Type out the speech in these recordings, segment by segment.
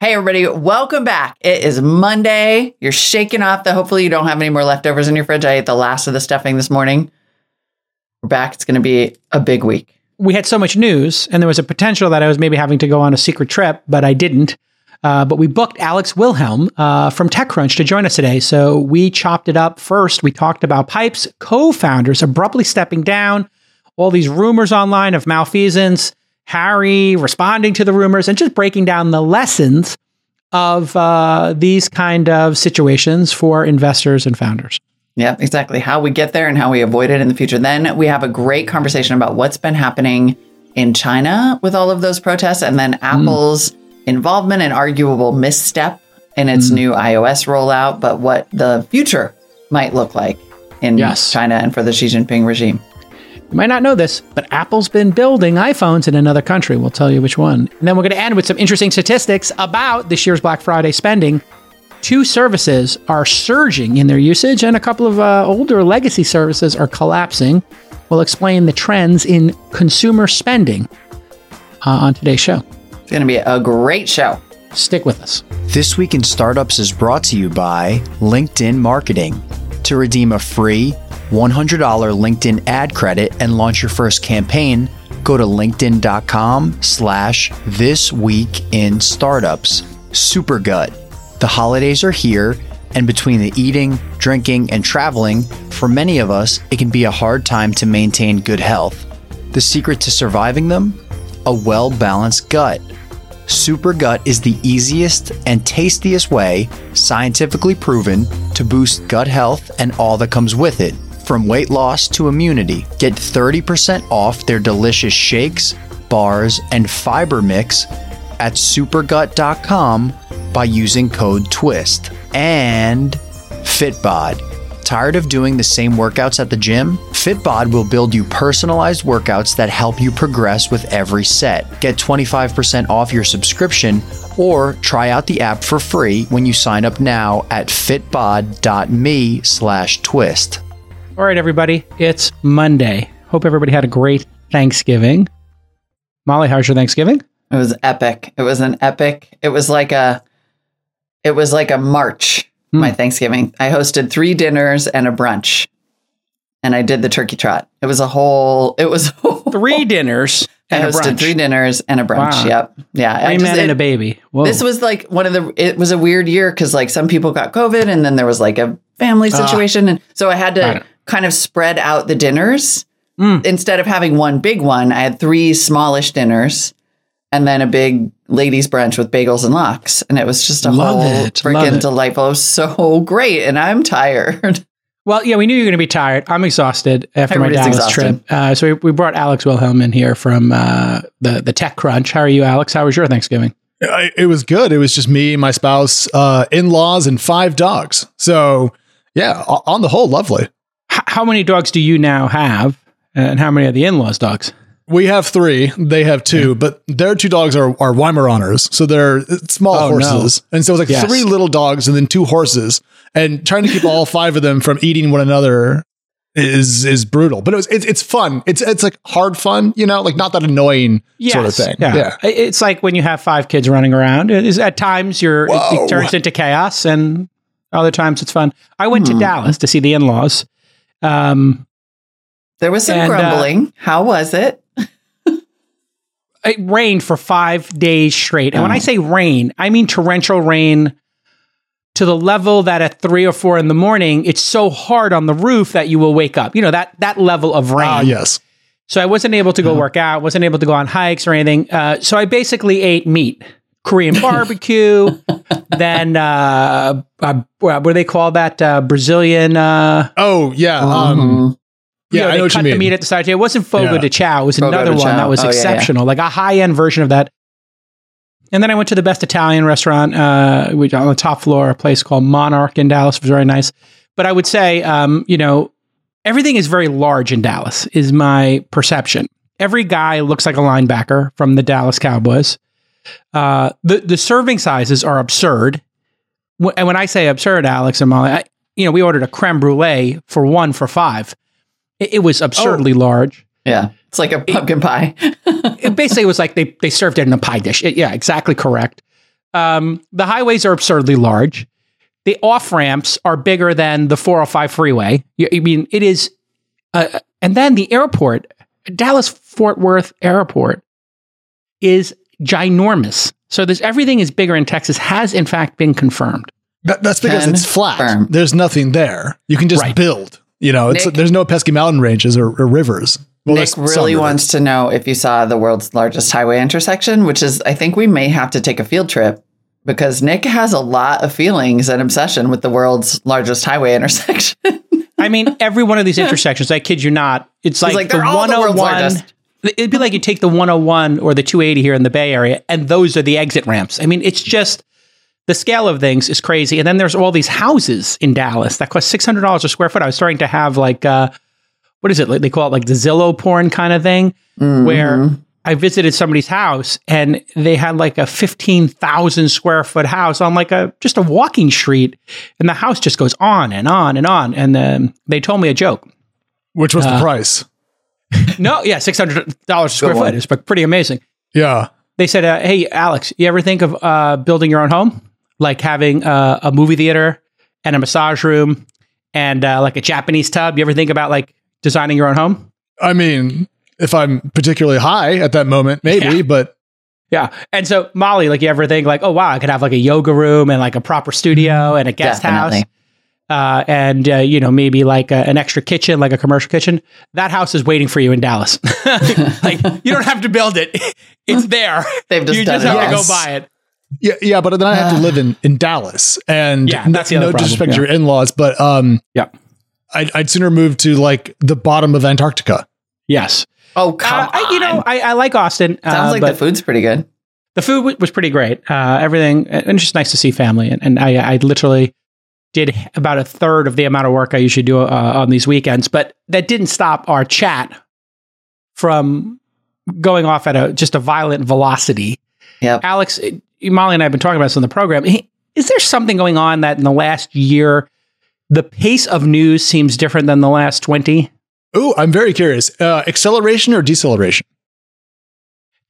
Hey, everybody, welcome back. It is Monday. You're shaking off the, hopefully, you don't have any more leftovers in your fridge. I ate the last of the stuffing this morning. We're back. It's going to be a big week. We had so much news, and there was a potential that I was maybe having to go on a secret trip, but I didn't. Uh, but we booked Alex Wilhelm uh, from TechCrunch to join us today. So we chopped it up. First, we talked about Pipes co founders abruptly stepping down, all these rumors online of malfeasance, Harry responding to the rumors, and just breaking down the lessons of uh, these kind of situations for investors and founders. Yeah, exactly. How we get there and how we avoid it in the future. Then we have a great conversation about what's been happening in China with all of those protests, and then Apple's. Mm involvement and arguable misstep in its mm. new iOS rollout, but what the future might look like in yes. China and for the Xi Jinping regime. You might not know this, but Apple's been building iPhones in another country. We'll tell you which one. And then we're going to end with some interesting statistics about this year's Black Friday spending. Two services are surging in their usage, and a couple of uh, older legacy services are collapsing. We'll explain the trends in consumer spending uh, on today's show. It's going to be a great show. Stick with us. This Week in Startups is brought to you by LinkedIn Marketing. To redeem a free $100 LinkedIn ad credit and launch your first campaign, go to linkedin.com slash this week in startups. Supergut. The holidays are here, and between the eating, drinking, and traveling, for many of us, it can be a hard time to maintain good health. The secret to surviving them? A well balanced gut. Supergut is the easiest and tastiest way, scientifically proven, to boost gut health and all that comes with it. From weight loss to immunity, get 30% off their delicious shakes, bars, and fiber mix at supergut.com by using code TWIST. And Fitbod Tired of doing the same workouts at the gym? Fitbod will build you personalized workouts that help you progress with every set. Get 25% off your subscription or try out the app for free when you sign up now at fitbod.me slash twist. All right, everybody, it's Monday. Hope everybody had a great Thanksgiving. Molly, how's your Thanksgiving? It was epic. It was an epic. It was like a it was like a march mm. my Thanksgiving. I hosted three dinners and a brunch. And I did the turkey trot. It was a whole it was three dinners. I hosted three dinners and a brunch. Wow. Yep. Yeah. Three men and a baby. Whoa. This was like one of the it was a weird year because like some people got COVID and then there was like a family situation. Uh, and so I had to kind of spread out the dinners. Mm. Instead of having one big one, I had three smallish dinners and then a big ladies brunch with bagels and lox. And it was just a Love whole freaking delightful. It was so great. And I'm tired. Well, yeah, we knew you were going to be tired. I'm exhausted after Everybody's my Dallas exhausted. trip. Uh, so we, we, brought Alex Wilhelm in here from uh, the the Tech Crunch. How are you, Alex? How was your Thanksgiving? I, it was good. It was just me, my spouse, uh, in laws, and five dogs. So yeah, on the whole, lovely. How many dogs do you now have, and how many are the in laws' dogs? We have three. They have two, yeah. but their two dogs are, are Weimaraners. So they're small oh, horses. No. And so it's like yes. three little dogs and then two horses. And trying to keep all five of them from eating one another is is brutal. But it was it's, it's fun. It's it's like hard fun, you know, like not that annoying yes. sort of thing. Yeah. yeah. It's like when you have five kids running around. It is at times you're it, it, turns into chaos and other times it's fun. I went hmm. to Dallas to see the in-laws. Um, there was some and, uh, grumbling. Uh, How was it? it rained for five days straight. And oh. when I oh. say rain, I mean torrential rain to the level that at three or four in the morning, it's so hard on the roof that you will wake up. You know, that that level of rain. Ah, yes. So I wasn't able to go uh-huh. work out, wasn't able to go on hikes or anything. Uh, so I basically ate meat. Korean barbecue, then uh, uh, what do they call that? Uh, Brazilian. Uh, oh yeah, um, mm-hmm. Yeah, you know, I know what cut you mean. the meat at the side. It wasn't Fogo yeah. de Chao. It was Fogo another one Chao. that was oh, exceptional, yeah, yeah. like a high end version of that. And then I went to the best Italian restaurant, uh, which on the top floor, a place called Monarch in Dallas. It was very nice. But I would say, um, you know, everything is very large in Dallas. Is my perception. Every guy looks like a linebacker from the Dallas Cowboys. Uh, the the serving sizes are absurd. And when I say absurd, Alex and Molly, I, you know, we ordered a creme brulee for one for five. It, it was absurdly oh. large. Yeah. It's like a pumpkin it, pie. it basically was like they, they served it in a pie dish. It, yeah, exactly correct. Um, the highways are absurdly large. The off ramps are bigger than the 405 freeway. I mean, it is, uh, and then the airport, Dallas Fort Worth Airport, is ginormous. So this everything is bigger in Texas has in fact been confirmed. That, that's because it's flat. Firm. There's nothing there. You can just right. build. You know, Nick, there's no pesky mountain ranges or, or rivers. Well, Nick really wants to know if you saw the world's largest highway intersection, which is, I think we may have to take a field trip because Nick has a lot of feelings and obsession with the world's largest highway intersection. I mean, every one of these intersections, I kid you not, it's like, like the 101. The it'd be like you take the 101 or the 280 here in the Bay Area, and those are the exit ramps. I mean, it's just the scale of things is crazy. And then there's all these houses in Dallas that cost $600 a square foot. I was starting to have like, uh, what is it? Like they call it like the Zillow porn kind of thing, mm-hmm. where I visited somebody's house and they had like a 15,000 square foot house on like a just a walking street. And the house just goes on and on and on. And then they told me a joke. Which was uh, the price? no, yeah, $600 a square foot. It's pretty amazing. Yeah. They said, uh, Hey, Alex, you ever think of uh, building your own home? Like having uh, a movie theater and a massage room and uh, like a Japanese tub? You ever think about like designing your own home? I mean, if I'm particularly high at that moment, maybe, yeah. but yeah. And so Molly, like you ever think like, oh wow, I could have like a yoga room and like a proper studio and a guest Definitely. house. Uh, and uh, you know maybe like a, an extra kitchen, like a commercial kitchen. That house is waiting for you in Dallas. like you don't have to build it; it's there. They've just you just have yes. to go buy it. Yeah, yeah, but then I have to live in in Dallas, and yeah, that's the no problem. disrespect yeah. to your in laws, but um, yeah, I'd, I'd sooner move to like the bottom of Antarctica. Yes, Oh, come uh, I, you know, I, I, like Austin. Sounds uh, like the food's pretty good. The food w- was pretty great. Uh, everything, and just nice to see family. And, and I, I literally did about a third of the amount of work I usually do uh, on these weekends, but that didn't stop our chat from going off at a just a violent velocity. Yeah, Alex, Molly, and I have been talking about this on the program. Is there something going on that in the last year, the pace of news seems different than the last twenty? Oh, I'm very curious. Uh, acceleration or deceleration?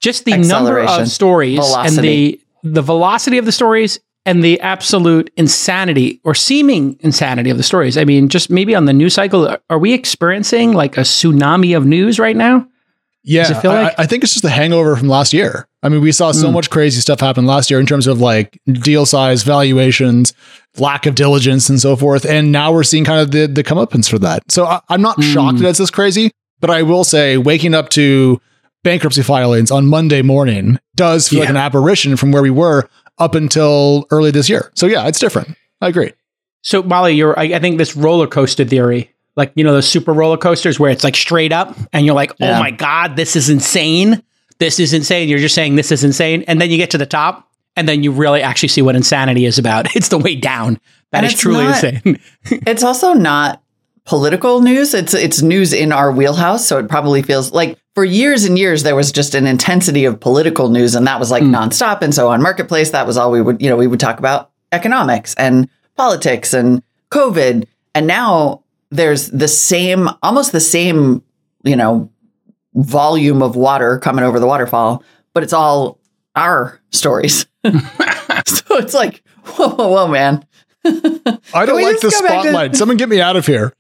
Just the number of stories velocity. and the the velocity of the stories and the absolute insanity or seeming insanity of the stories. I mean, just maybe on the news cycle, are we experiencing like a tsunami of news right now? Yeah, I, like? I, think it's just the hangover from last year. I mean, we saw so mm. much crazy stuff happen last year in terms of like deal size, valuations, lack of diligence, and so forth. And now we're seeing kind of the the comeuppance for that. So I, am not mm. shocked that it's this crazy, but I will say, waking up to bankruptcy filings on Monday morning does feel yeah. like an apparition from where we were up until early this year. So yeah, it's different. I agree. So Molly, you're I, I think this roller coaster theory like you know those super roller coasters where it's like straight up and you're like, oh my god, this is insane. This is insane. You're just saying this is insane, and then you get to the top, and then you really actually see what insanity is about. It's the way down. That and is truly not, insane. it's also not political news. It's it's news in our wheelhouse, so it probably feels like for years and years there was just an intensity of political news, and that was like mm. nonstop. And so on Marketplace, that was all we would you know we would talk about economics and politics and COVID, and now there's the same, almost the same, you know, volume of water coming over the waterfall, but it's all our stories. so it's like, whoa, whoa, whoa man. I don't like the spotlight. To- Someone get me out of here.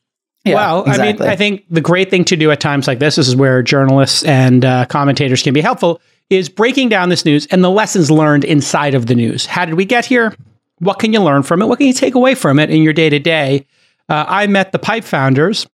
Yeah, well, exactly. I mean, I think the great thing to do at times like this, this is where journalists and uh, commentators can be helpful, is breaking down this news and the lessons learned inside of the news. How did we get here? What can you learn from it? What can you take away from it in your day to day? Uh, I met the Pipe founders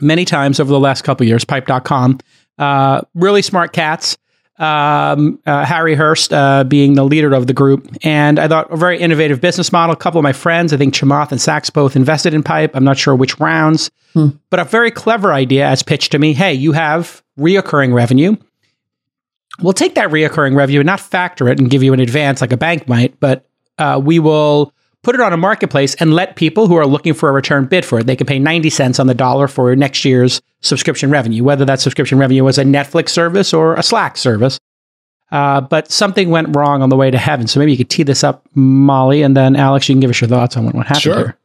many times over the last couple years, pipe.com. Uh, really smart cats. Um, uh, Harry Hurst uh, being the leader of the group. And I thought a very innovative business model. A couple of my friends, I think Chamath and Sacks both invested in Pipe. I'm not sure which rounds, hmm. but a very clever idea as pitched to me. Hey, you have reoccurring revenue. We'll take that reoccurring revenue and not factor it and give you an advance like a bank might, but uh, we will put it on a marketplace and let people who are looking for a return bid for it. They can pay 90 cents on the dollar for next year's subscription revenue, whether that subscription revenue was a Netflix service or a Slack service. Uh, but something went wrong on the way to heaven. So maybe you could tee this up, Molly, and then Alex, you can give us your thoughts on what, what happened sure. here.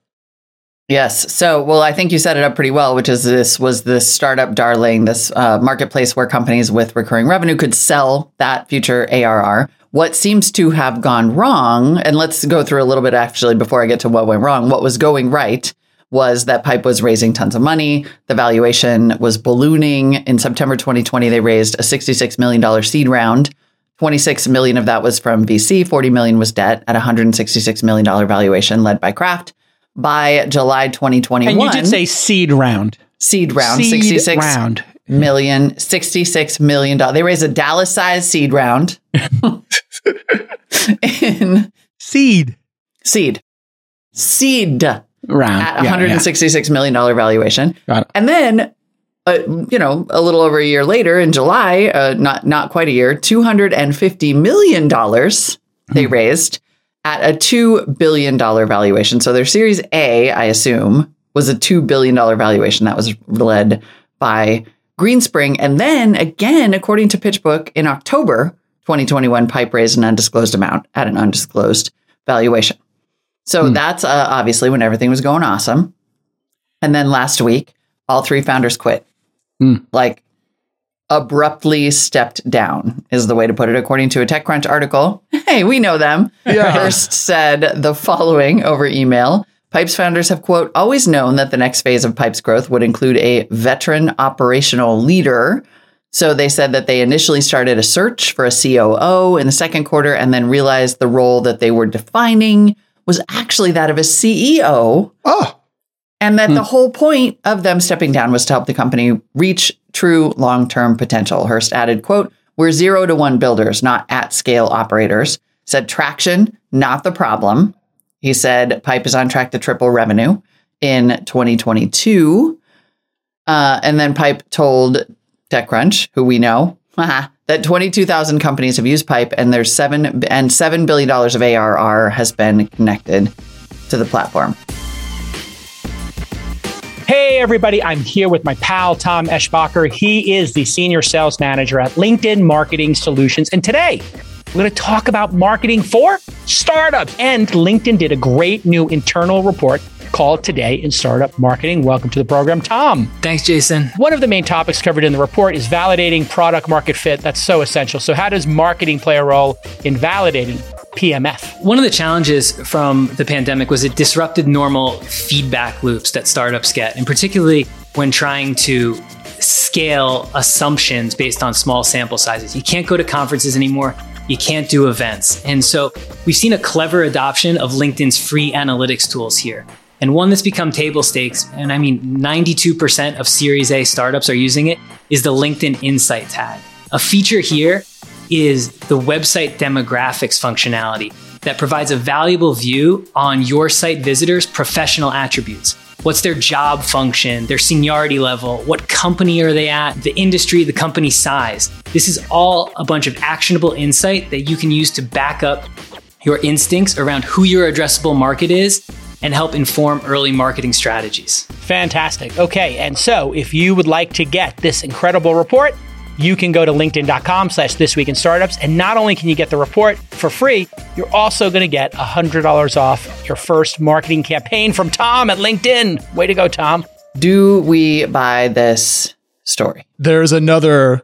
Yes. So, well, I think you set it up pretty well, which is this was the startup darling, this uh, marketplace where companies with recurring revenue could sell that future ARR what seems to have gone wrong, and let's go through a little bit actually before I get to what went wrong. What was going right was that Pipe was raising tons of money. The valuation was ballooning. In September 2020, they raised a $66 million seed round. 26 million of that was from VC, 40 million was debt at a $166 million valuation led by Craft. By July 2021. And you did say seed round. Seed round, seed 66 round. Million, 66 million dollars. They raised a Dallas sized seed round in seed, seed, seed round at one hundred and sixty-six yeah, million dollar valuation. And then, uh, you know, a little over a year later, in July, uh, not not quite a year, two hundred and fifty million dollars they hmm. raised at a two billion dollar valuation. So their Series A, I assume, was a two billion dollar valuation that was led by Greenspring. And then again, according to PitchBook, in October 2021, Pipe raised an undisclosed amount at an undisclosed valuation. So hmm. that's uh, obviously when everything was going awesome. And then last week, all three founders quit. Hmm. Like abruptly stepped down is the way to put it, according to a TechCrunch article. Hey, we know them. Yeah. Hurst said the following over email. Pipe's founders have, quote, always known that the next phase of Pipe's growth would include a veteran operational leader so they said that they initially started a search for a COO in the second quarter and then realized the role that they were defining was actually that of a CEO. Oh. And that hmm. the whole point of them stepping down was to help the company reach true long-term potential. Hurst added, quote, we're zero to one builders, not at scale operators. Said traction, not the problem. He said Pipe is on track to triple revenue in 2022. Uh, and then Pipe told TechCrunch, who we know, that 22,000 companies have used Pipe and there's seven and $7 billion of ARR has been connected to the platform. Hey, everybody, I'm here with my pal, Tom Eschbacher. He is the senior sales manager at LinkedIn Marketing Solutions. And today, we're going to talk about marketing for startups. And LinkedIn did a great new internal report called Today in Startup Marketing. Welcome to the program, Tom. Thanks, Jason. One of the main topics covered in the report is validating product market fit. That's so essential. So, how does marketing play a role in validating PMF? One of the challenges from the pandemic was it disrupted normal feedback loops that startups get, and particularly when trying to scale assumptions based on small sample sizes. You can't go to conferences anymore. You can't do events. And so we've seen a clever adoption of LinkedIn's free analytics tools here and one that's become table stakes, and I mean 92% of Series A startups are using it, is the LinkedIn Insight tag. A feature here is the website demographics functionality that provides a valuable view on your site visitors' professional attributes. What's their job function, their seniority level, what company are they at, the industry, the company size. This is all a bunch of actionable insight that you can use to back up your instincts around who your addressable market is and help inform early marketing strategies. Fantastic. Okay, and so if you would like to get this incredible report, you can go to linkedin.com slash this week in startups and not only can you get the report for free you're also going to get $100 off your first marketing campaign from tom at linkedin way to go tom do we buy this story there's another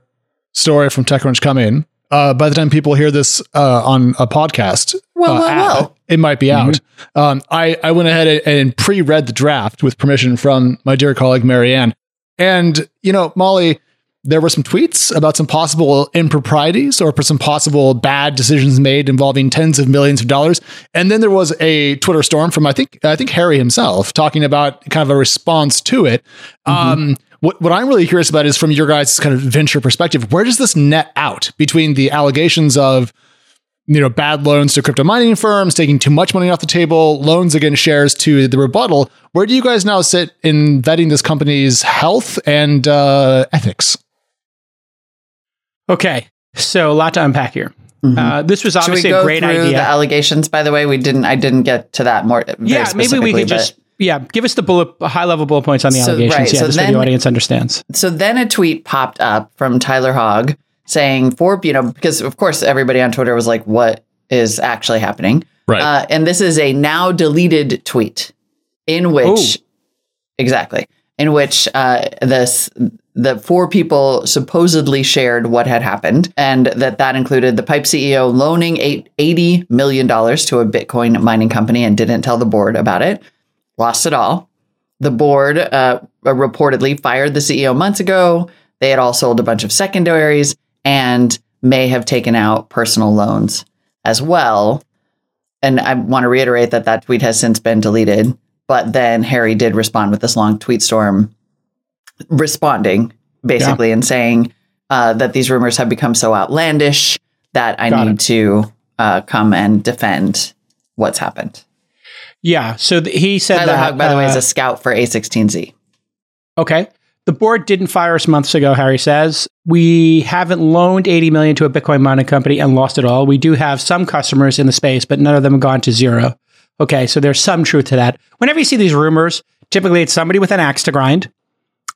story from techcrunch coming uh, by the time people hear this uh, on a podcast, well, uh, well, well. it might be mm-hmm. out. Um, I, I went ahead and pre read the draft with permission from my dear colleague, Mary Ann. And, you know, Molly, there were some tweets about some possible improprieties or some possible bad decisions made involving tens of millions of dollars. And then there was a Twitter storm from I think I think Harry himself talking about kind of a response to it. Mm-hmm. Um, what, what I'm really curious about is from your guys' kind of venture perspective, where does this net out between the allegations of you know bad loans to crypto mining firms, taking too much money off the table, loans against shares to the rebuttal? Where do you guys now sit in vetting this company's health and uh, ethics? Okay, so a lot to unpack here. Mm-hmm. Uh, this was obviously a great idea. The allegations, by the way, we didn't. I didn't get to that more. Yeah, maybe we could just yeah, give us the bullet, high level bullet points on the so, allegations. Right, yeah, so just then, so the audience understands. So then a tweet popped up from Tyler Hogge saying for you know because of course everybody on Twitter was like, what is actually happening? Right. Uh, and this is a now deleted tweet in which Ooh. exactly in which uh, this the four people supposedly shared what had happened, and that that included the Pipe CEO loaning $80 million to a Bitcoin mining company and didn't tell the board about it, lost it all. The board uh, reportedly fired the CEO months ago. They had all sold a bunch of secondaries and may have taken out personal loans as well. And I want to reiterate that that tweet has since been deleted. But then Harry did respond with this long tweet storm responding basically yeah. and saying uh, that these rumors have become so outlandish that I Got need it. to uh, come and defend what's happened. Yeah. So th- he said Tyler that. By uh, the way, is a uh, scout for A16Z. Okay. The board didn't fire us months ago, Harry says. We haven't loaned 80 million to a Bitcoin mining company and lost it all. We do have some customers in the space, but none of them have gone to zero. Okay, so there's some truth to that. Whenever you see these rumors, typically it's somebody with an axe to grind.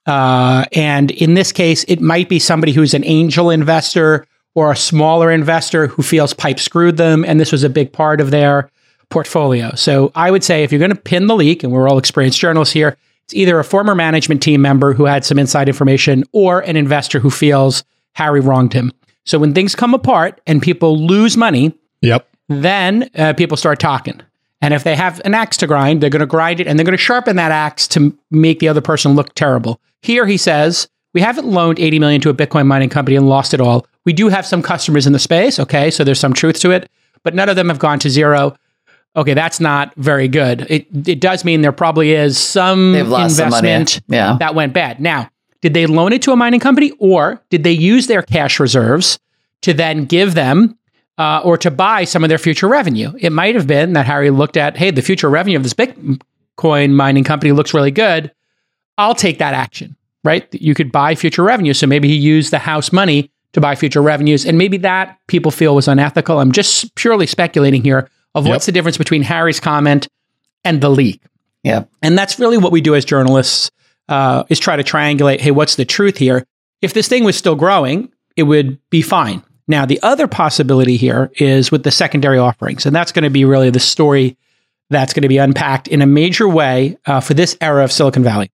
Uh, and in this case, it might be somebody who's an angel investor or a smaller investor who feels pipe screwed them. And this was a big part of their portfolio. So I would say if you're going to pin the leak, and we're all experienced journalists here, it's either a former management team member who had some inside information or an investor who feels Harry wronged him. So when things come apart and people lose money, yep. then uh, people start talking. And if they have an axe to grind, they're going to grind it and they're going to sharpen that axe to make the other person look terrible. Here he says, we haven't loaned 80 million to a Bitcoin mining company and lost it all. We do have some customers in the space, okay? So there's some truth to it, but none of them have gone to zero. Okay, that's not very good. It it does mean there probably is some investment some yeah. that went bad. Now, did they loan it to a mining company or did they use their cash reserves to then give them uh, or to buy some of their future revenue. It might have been that Harry looked at, hey, the future revenue of this Bitcoin mining company looks really good. I'll take that action, right? You could buy future revenue. So maybe he used the house money to buy future revenues. And maybe that people feel was unethical. I'm just purely speculating here of yep. what's the difference between Harry's comment and the leak. Yeah. And that's really what we do as journalists uh, is try to triangulate, hey, what's the truth here? If this thing was still growing, it would be fine. Now, the other possibility here is with the secondary offerings, and that's going to be really the story that's going to be unpacked in a major way uh, for this era of Silicon Valley.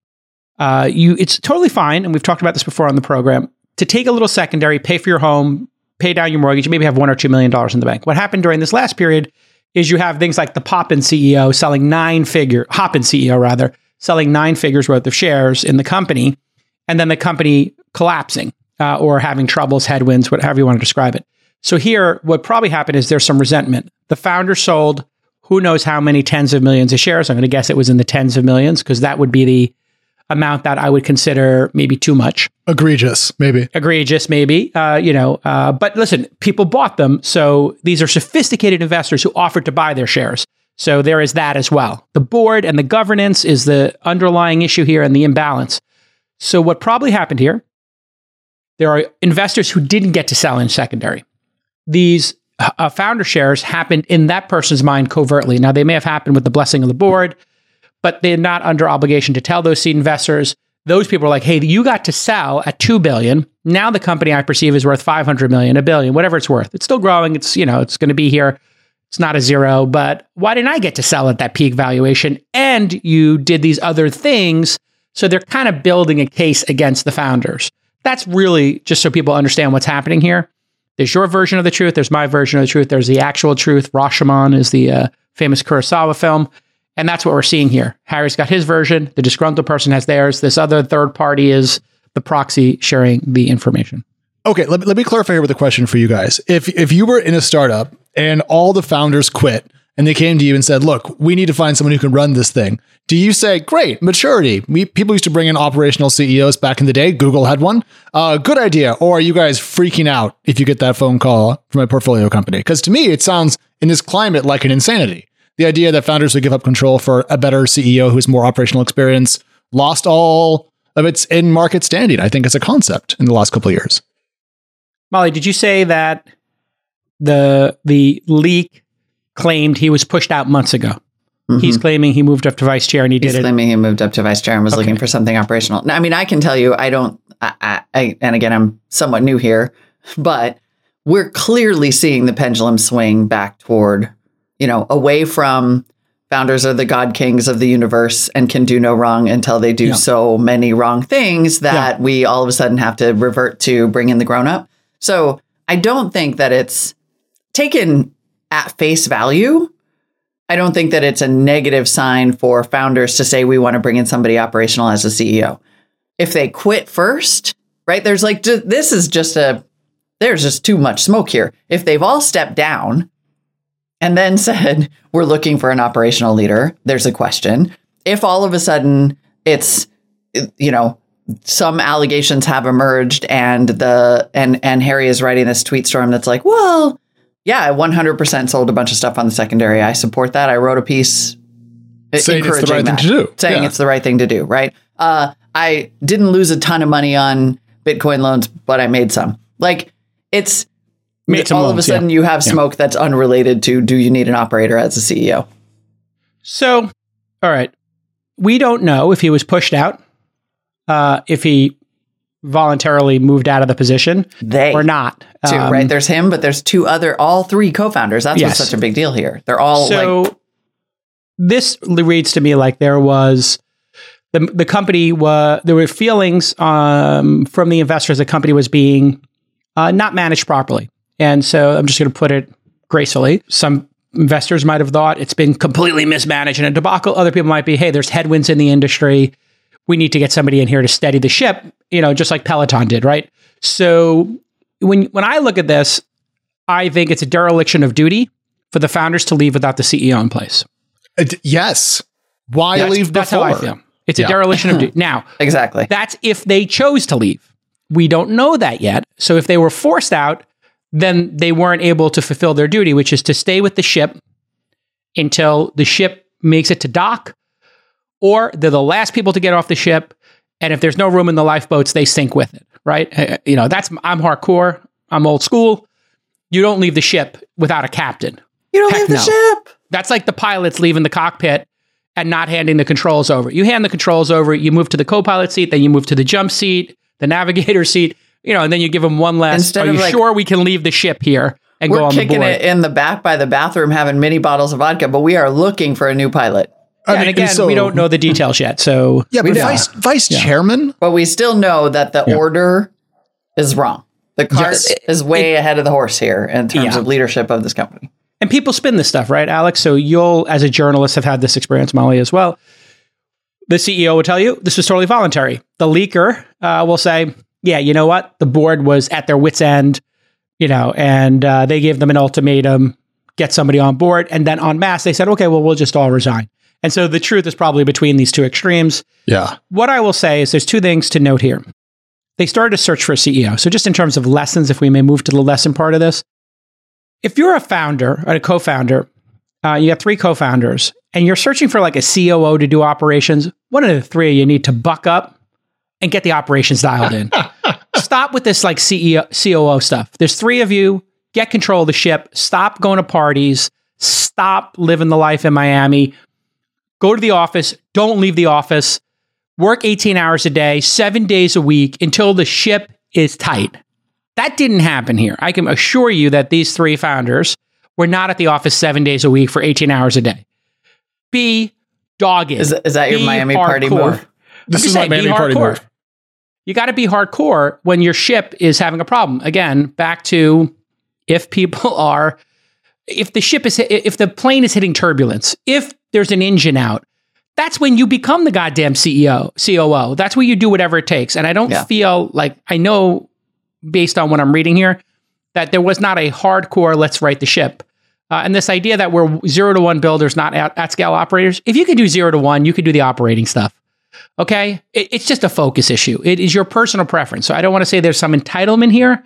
Uh, you, it's totally fine, and we've talked about this before on the program, to take a little secondary, pay for your home, pay down your mortgage, maybe have one or two million dollars in the bank. What happened during this last period is you have things like the Poppin CEO selling nine figure, Hopin CEO rather, selling nine figures worth of shares in the company, and then the company collapsing uh, or having troubles, headwinds, whatever you want to describe it. So here, what probably happened is there's some resentment. The founder sold who knows how many tens of millions of shares. I'm going to guess it was in the tens of millions because that would be the amount that I would consider maybe too much. Egregious, maybe. Egregious, maybe. Uh, you know, uh, but listen, people bought them, so these are sophisticated investors who offered to buy their shares. So there is that as well. The board and the governance is the underlying issue here and the imbalance. So what probably happened here there are investors who didn't get to sell in secondary. These uh, founder shares happened in that person's mind covertly. Now, they may have happened with the blessing of the board, but they're not under obligation to tell those seed investors. Those people are like, hey, you got to sell at 2 billion. Now the company I perceive is worth 500 million, a billion, whatever it's worth. It's still growing. It's, you know, it's going to be here. It's not a zero, but why didn't I get to sell at that peak valuation? And you did these other things. So they're kind of building a case against the founders. That's really just so people understand what's happening here. There's your version of the truth. There's my version of the truth. There's the actual truth. Rashomon is the uh, famous Kurosawa film. And that's what we're seeing here. Harry's got his version. The disgruntled person has theirs. This other third party is the proxy sharing the information. Okay, let, let me clarify here with a question for you guys. If if you were in a startup and all the founders quit and they came to you and said, "Look, we need to find someone who can run this thing." Do you say, "Great, maturity"? We, people used to bring in operational CEOs back in the day. Google had one. Uh, good idea. Or are you guys freaking out if you get that phone call from a portfolio company? Because to me, it sounds in this climate like an insanity. The idea that founders would give up control for a better CEO who's more operational experience lost all of its in market standing. I think as a concept in the last couple of years. Molly, did you say that the the leak claimed he was pushed out months ago. Mm-hmm. He's claiming he moved up to vice chair and he He's did it. claiming he moved up to vice chair and was okay. looking for something operational. Now, I mean, I can tell you, I don't, I, I, and again, I'm somewhat new here, but we're clearly seeing the pendulum swing back toward, you know, away from founders are the god kings of the universe and can do no wrong until they do yeah. so many wrong things that yeah. we all of a sudden have to revert to bring in the grown up. So I don't think that it's taken at face value. I don't think that it's a negative sign for founders to say we want to bring in somebody operational as a CEO. If they quit first, right? There's like, this is just a, there's just too much smoke here. If they've all stepped down and then said, we're looking for an operational leader, there's a question. If all of a sudden it's, you know, some allegations have emerged and the and and Harry is writing this tweet storm that's like, well, yeah, I 100% sold a bunch of stuff on the secondary. I support that. I wrote a piece saying it's the right that, thing to do. Saying yeah. it's the right thing to do, right? Uh, I didn't lose a ton of money on Bitcoin loans, but I made some. Like it's Made all of a sudden yeah. you have smoke yeah. that's unrelated to do you need an operator as a CEO? So, all right. We don't know if he was pushed out, uh, if he voluntarily moved out of the position they or not. Too, um, right? There's him, but there's two other, all three co-founders. That's yes. what's such a big deal here. They're all so. Like, this reads to me like there was the the company was there were feelings um, from the investors the company was being uh, not managed properly. And so I'm just going to put it gracefully. Some investors might have thought it's been completely mismanaged and a debacle. Other people might be, hey, there's headwinds in the industry. We need to get somebody in here to steady the ship, you know, just like Peloton did, right? So when when I look at this, I think it's a dereliction of duty for the founders to leave without the CEO in place. Uh, yes. Why that's, leave That's how I feel. It's yeah. a dereliction of duty. Now, exactly. That's if they chose to leave. We don't know that yet. So if they were forced out, then they weren't able to fulfill their duty, which is to stay with the ship until the ship makes it to dock, or they're the last people to get off the ship. And if there's no room in the lifeboats, they sink with it, right? Uh, you know, that's I'm hardcore. I'm old school. You don't leave the ship without a captain. You don't Heck leave the no. ship. That's like the pilots leaving the cockpit and not handing the controls over. You hand the controls over, you move to the co-pilot seat, then you move to the jump seat, the navigator seat, you know, and then you give them one last. Instead are you like, sure we can leave the ship here and go on the board? We're kicking it in the back by the bathroom, having mini bottles of vodka, but we are looking for a new pilot. I mean, and again, so, we don't know the details yet. So yeah, but vice, vice yeah. chairman. But we still know that the yeah. order is wrong. The cart yes. is way it, ahead of the horse here in terms yeah. of leadership of this company. And people spin this stuff, right, Alex? So you'll, as a journalist, have had this experience, Molly, as well. The CEO will tell you this was totally voluntary. The leaker uh, will say, yeah, you know what? The board was at their wits' end, you know, and uh, they gave them an ultimatum get somebody on board. And then on mass, they said, okay, well, we'll just all resign. And so the truth is probably between these two extremes. Yeah. What I will say is there's two things to note here. They started a search for a CEO. So, just in terms of lessons, if we may move to the lesson part of this, if you're a founder or a co founder, uh, you have three co founders, and you're searching for like a COO to do operations, one of the three you need to buck up and get the operations dialed in. Stop with this like CEO, COO stuff. There's three of you. Get control of the ship. Stop going to parties. Stop living the life in Miami. Go to the office. Don't leave the office. Work 18 hours a day, seven days a week until the ship is tight. That didn't happen here. I can assure you that these three founders were not at the office seven days a week for 18 hours a day. Be dogged. Is, is that your Miami hardcore. party move? This is saying, my Miami party move you got to be hardcore when your ship is having a problem. Again, back to if people are, if the ship is, if the plane is hitting turbulence, if there's an engine out, that's when you become the goddamn CEO, COO. That's where you do whatever it takes. And I don't yeah. feel like I know, based on what I'm reading here, that there was not a hardcore let's right the ship. Uh, and this idea that we're zero to one builders, not at, at scale operators. If you could do zero to one, you could do the operating stuff. Okay. It, it's just a focus issue. It is your personal preference. So I don't want to say there's some entitlement here,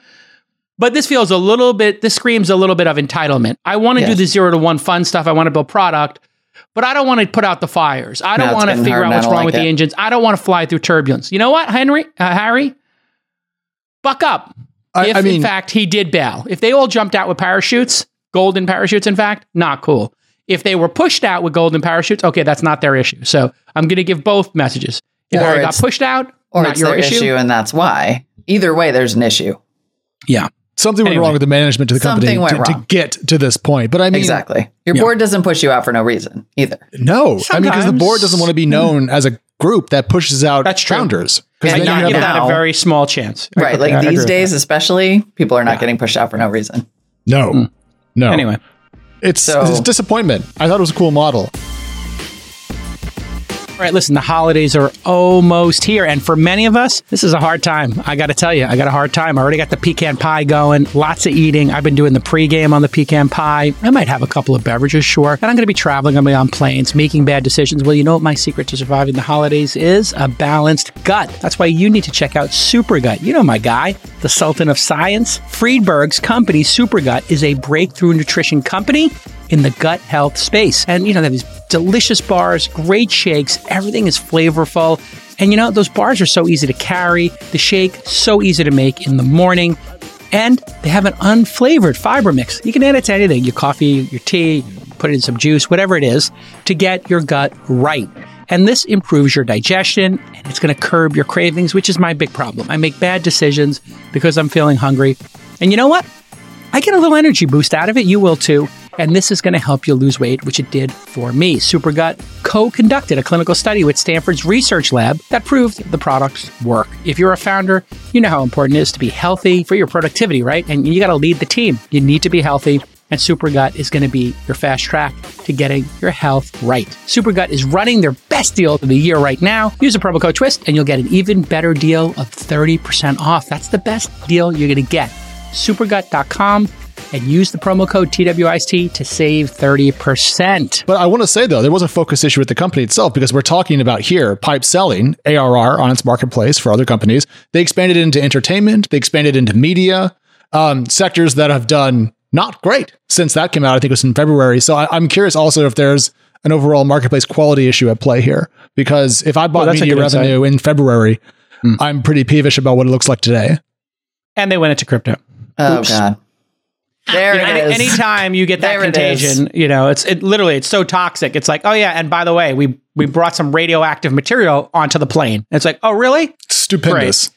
but this feels a little bit, this screams a little bit of entitlement. I want to yes. do the zero to one fun stuff. I want to build product, but I don't want to put out the fires. I don't no, want to figure out what's wrong like with it. the engines. I don't want to fly through turbulence. You know what, Henry, uh, Harry? Buck up. I, if I mean, in fact he did bail, if they all jumped out with parachutes, golden parachutes, in fact, not cool. If they were pushed out with golden parachutes, okay, that's not their issue. So I'm going to give both messages. If they got pushed out, or not it's your issue. issue, and that's why. Either way, there's an issue. Yeah. something anyway, went wrong with the management to the company to, to, get to this point. But I mean, exactly. Your board doesn't push you out for no reason either. No, Sometimes. I mean, because the board doesn't want to be known as a group that pushes out That's founders. Because yeah, you give that a very small chance. Right. Like these days, especially, people are not yeah. getting pushed out for no reason. No. Mm. No. Anyway. It's, so, it's disappointment. I thought it was a cool model. All right, listen, the holidays are almost here. And for many of us, this is a hard time. I got to tell you, I got a hard time. I already got the pecan pie going, lots of eating. I've been doing the pregame on the pecan pie. I might have a couple of beverages, sure. And I'm going to be traveling, I'm going to be on planes, making bad decisions. Well, you know what my secret to surviving the holidays is? A balanced gut. That's why you need to check out Supergut. You know my guy, the Sultan of Science. Friedberg's company, Supergut, is a breakthrough nutrition company in the gut health space. And, you know, they have these delicious bars, great shakes, everything is flavorful. And, you know, those bars are so easy to carry, the shake, so easy to make in the morning. And they have an unflavored fiber mix. You can add it to anything your coffee, your tea, put it in some juice, whatever it is, to get your gut right. And this improves your digestion and it's going to curb your cravings, which is my big problem. I make bad decisions because I'm feeling hungry. And you know what? I get a little energy boost out of it. You will too. And this is going to help you lose weight, which it did for me. Supergut co conducted a clinical study with Stanford's research lab that proved the products work. If you're a founder, you know how important it is to be healthy for your productivity, right? And you got to lead the team. You need to be healthy. And Supergut is going to be your fast track to getting your health right. Supergut is running their best deal of the year right now. Use the promo code TWIST and you'll get an even better deal of 30% off. That's the best deal you're going to get. Supergut.com and use the promo code TWIST to save 30%. But I want to say, though, there was a focus issue with the company itself because we're talking about here pipe selling ARR on its marketplace for other companies. They expanded into entertainment, they expanded into media, um, sectors that have done not great since that came out. I think it was in February. So I, am curious also if there's an overall marketplace quality issue at play here. Because if I bought well, media revenue insight. in February, mm. I'm pretty peevish about what it looks like today. And they went into crypto. Oh, Oops. God. There you know, it any, is. Anytime you get that there contagion, you know, it's it literally it's so toxic. It's like, oh yeah, and by the way, we we brought some radioactive material onto the plane. it's like, oh really? Stupendous.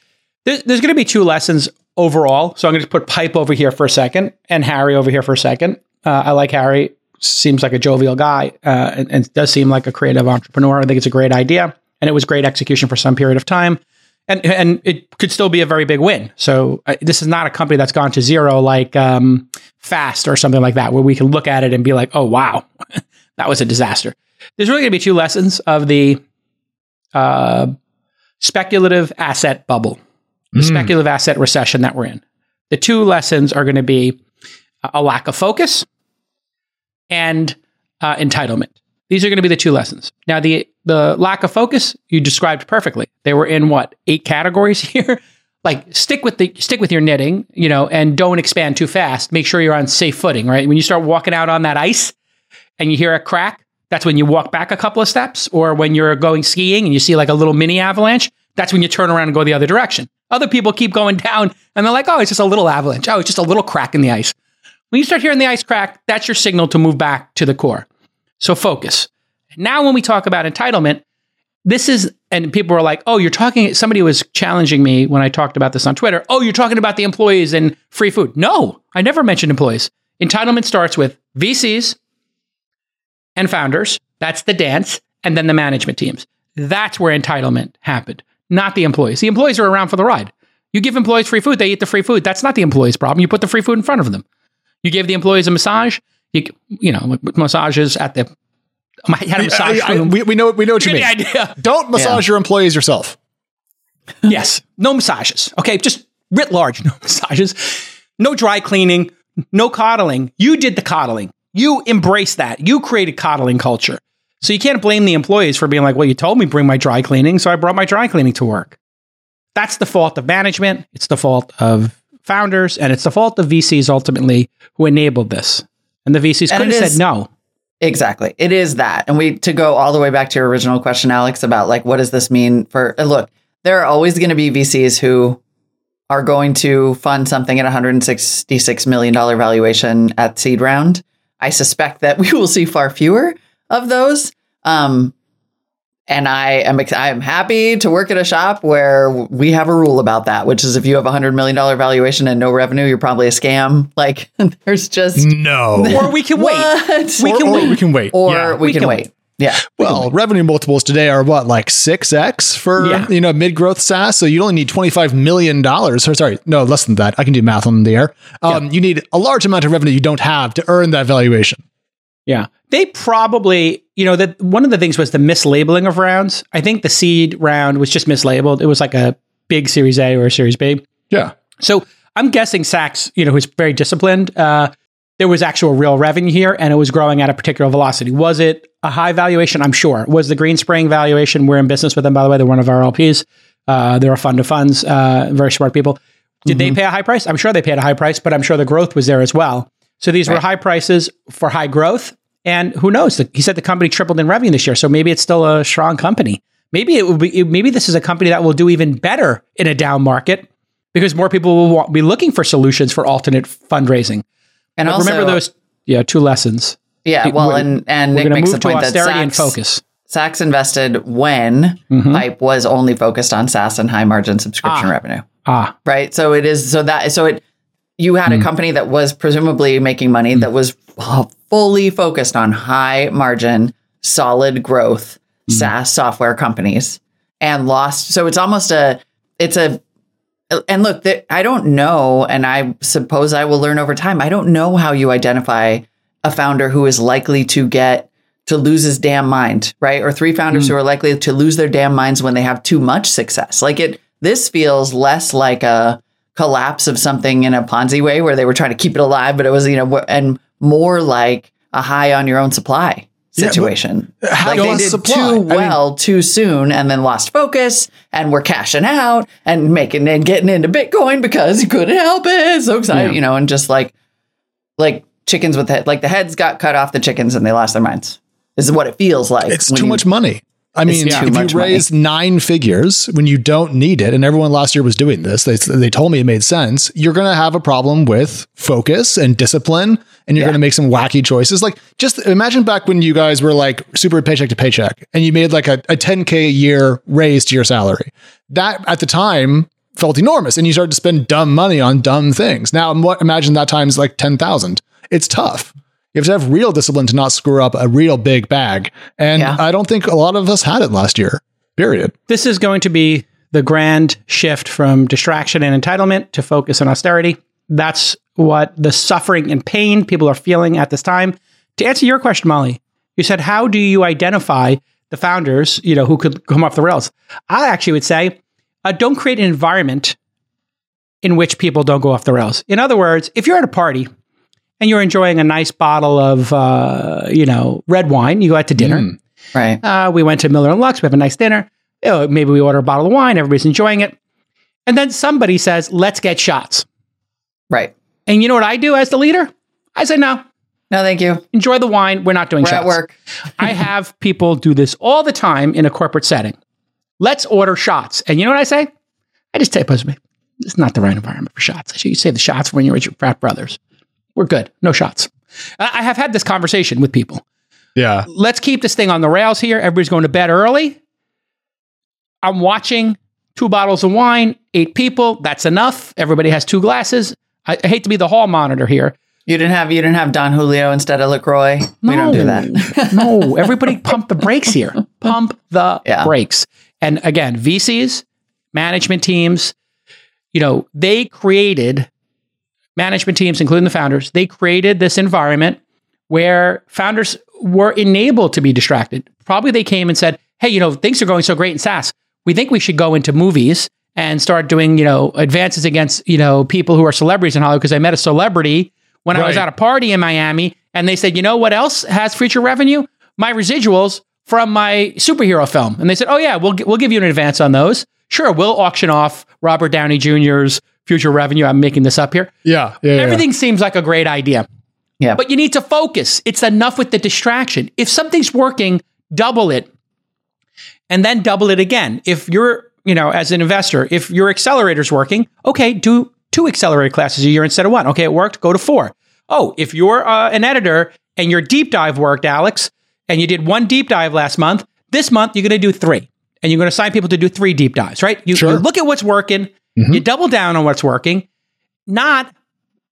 There's, there's going to be two lessons overall. So I'm going to put Pipe over here for a second and Harry over here for a second. Uh, I like Harry. Seems like a jovial guy uh, and, and does seem like a creative entrepreneur. I think it's a great idea, and it was great execution for some period of time and and it could still be a very big win. So uh, this is not a company that's gone to zero like um, Fast or something like that, where we can look at it and be like, "Oh wow, that was a disaster." There's really going to be two lessons of the uh, speculative asset bubble, the mm. speculative asset recession that we're in. The two lessons are going to be a lack of focus and uh, entitlement. These are going to be the two lessons. Now, the the lack of focus you described perfectly. They were in what eight categories here. like stick with the stick with your knitting, you know, and don't expand too fast. Make sure you're on safe footing. Right when you start walking out on that ice and you hear a crack, that's when you walk back a couple of steps. Or when you're going skiing and you see like a little mini avalanche, that's when you turn around and go the other direction. Other people keep going down and they're like, oh, it's just a little avalanche. Oh, it's just a little crack in the ice. When you start hearing the ice crack, that's your signal to move back to the core. So focus. Now, when we talk about entitlement, this is, and people were like, oh, you're talking, somebody was challenging me when I talked about this on Twitter. Oh, you're talking about the employees and free food. No, I never mentioned employees. Entitlement starts with VCs and founders. That's the dance. And then the management teams. That's where entitlement happened, not the employees. The employees are around for the ride. You give employees free food, they eat the free food. That's not the employee's problem. You put the free food in front of them. You give the employees a massage, you, you know, massages at the I had a massage I, I, we, we, know we know what you, you mean. Idea. Don't massage yeah. your employees yourself. yes, no massages. Okay, just writ large, no massages, no dry cleaning, no coddling. You did the coddling. You embraced that. You created coddling culture. So you can't blame the employees for being like, "Well, you told me bring my dry cleaning, so I brought my dry cleaning to work." That's the fault of management. It's the fault of founders, and it's the fault of VCs ultimately who enabled this. And the VCs could have said no. Exactly. It is that. And we to go all the way back to your original question, Alex, about like what does this mean for look, there are always going to be VCs who are going to fund something at $166 million valuation at seed round. I suspect that we will see far fewer of those. Um, and I am I am happy to work at a shop where we have a rule about that, which is if you have a hundred million dollar valuation and no revenue, you're probably a scam. Like there's just no, or we can wait. We can or, wait. we can wait, or yeah, we, we, can, can wait. wait. Yeah. Well, revenue multiples today are what, like six x for yeah. you know mid growth SaaS. So you only need twenty five million dollars. Or sorry, no, less than that. I can do math on the air. Um, yeah. You need a large amount of revenue you don't have to earn that valuation. Yeah, they probably you know that one of the things was the mislabeling of rounds. I think the seed round was just mislabeled. It was like a big Series A or a Series B. Yeah. So I'm guessing Sacks, you know, who's very disciplined. Uh, there was actual real revenue here and it was growing at a particular velocity. Was it a high valuation? I'm sure. Was the Greenspring valuation? We're in business with them, by the way. They're one of our LPs. Uh, they're a fund of funds, uh, very smart people. Did mm-hmm. they pay a high price? I'm sure they paid a high price, but I'm sure the growth was there as well. So these right. were high prices for high growth. And who knows? He said the company tripled in revenue this year. So maybe it's still a strong company. Maybe it will be, maybe this is a company that will do even better in a down market because more people will be looking for solutions for alternate fundraising. And also, remember those, yeah, two lessons. Yeah, well, we're, and and Nick makes the point that Sacks, and focus. Sacks invested when mm-hmm. Pipe was only focused on SaaS and high margin subscription ah. revenue. Ah, right. So it is so that so it you had mm. a hmm. company that was presumably making money mm. that was fully focused on high margin, solid growth mm. SaaS software companies and lost. So it's almost a it's a and look, I don't know, and I suppose I will learn over time. I don't know how you identify a founder who is likely to get to lose his damn mind, right? Or three founders mm. who are likely to lose their damn minds when they have too much success. Like it, this feels less like a collapse of something in a Ponzi way where they were trying to keep it alive, but it was, you know, and more like a high on your own supply situation. Yeah, like they did supply? too well I mean, too soon and then lost focus and were cashing out and making and getting into Bitcoin because you couldn't help it. So excited, yeah. you know, and just like like chickens with head like the heads got cut off the chickens and they lost their minds. This is what it feels like. It's too you, much money. I mean, if you raise money. nine figures when you don't need it, and everyone last year was doing this, they, they told me it made sense. You're going to have a problem with focus and discipline, and you're yeah. going to make some wacky choices. Like, just imagine back when you guys were like super paycheck to paycheck, and you made like a, a 10k a year raise to your salary. That at the time felt enormous, and you started to spend dumb money on dumb things. Now, imagine that times like ten thousand. It's tough. You have to have real discipline to not screw up a real big bag. And yeah. I don't think a lot of us had it last year, period. This is going to be the grand shift from distraction and entitlement to focus and austerity. That's what the suffering and pain people are feeling at this time. To answer your question, Molly, you said, how do you identify the founders, you know, who could come off the rails? I actually would say, uh, don't create an environment in which people don't go off the rails. In other words, if you're at a party and you're enjoying a nice bottle of, uh, you know, red wine. You go out to dinner. Mm, right. Uh, we went to Miller and Lux. We have a nice dinner. You know, maybe we order a bottle of wine. Everybody's enjoying it. And then somebody says, let's get shots. Right. And you know what I do as the leader? I say, no. No, thank you. Enjoy the wine. We're not doing We're shots. At work. I have people do this all the time in a corporate setting. Let's order shots. And you know what I say? I just tell you, it's not the right environment for shots. I should you save the shots when you're with your frat brothers. We're good. No shots. I have had this conversation with people. Yeah. Let's keep this thing on the rails here. Everybody's going to bed early. I'm watching two bottles of wine, eight people. That's enough. Everybody has two glasses. I, I hate to be the hall monitor here. You didn't have you didn't have Don Julio instead of Lacroix. No, we don't do that. no, everybody pump the brakes here. Pump the yeah. brakes. And again, VCs, management teams, you know, they created management teams, including the founders, they created this environment where founders were enabled to be distracted. Probably they came and said, hey, you know, things are going so great in SaaS. We think we should go into movies and start doing, you know, advances against, you know, people who are celebrities in Hollywood. Because I met a celebrity when right. I was at a party in Miami and they said, you know what else has future revenue? My residuals from my superhero film. And they said, oh, yeah, we'll, we'll give you an advance on those. Sure, we'll auction off Robert Downey Jr.'s future revenue. I'm making this up here. Yeah. yeah Everything yeah. seems like a great idea. Yeah. But you need to focus. It's enough with the distraction. If something's working, double it and then double it again. If you're, you know, as an investor, if your accelerator's working, okay, do two accelerator classes a year instead of one. Okay, it worked, go to four. Oh, if you're uh, an editor and your deep dive worked, Alex, and you did one deep dive last month, This month, you're going to do three, and you're going to assign people to do three deep dives, right? You, sure. you look at what's working, mm-hmm. you double down on what's working, not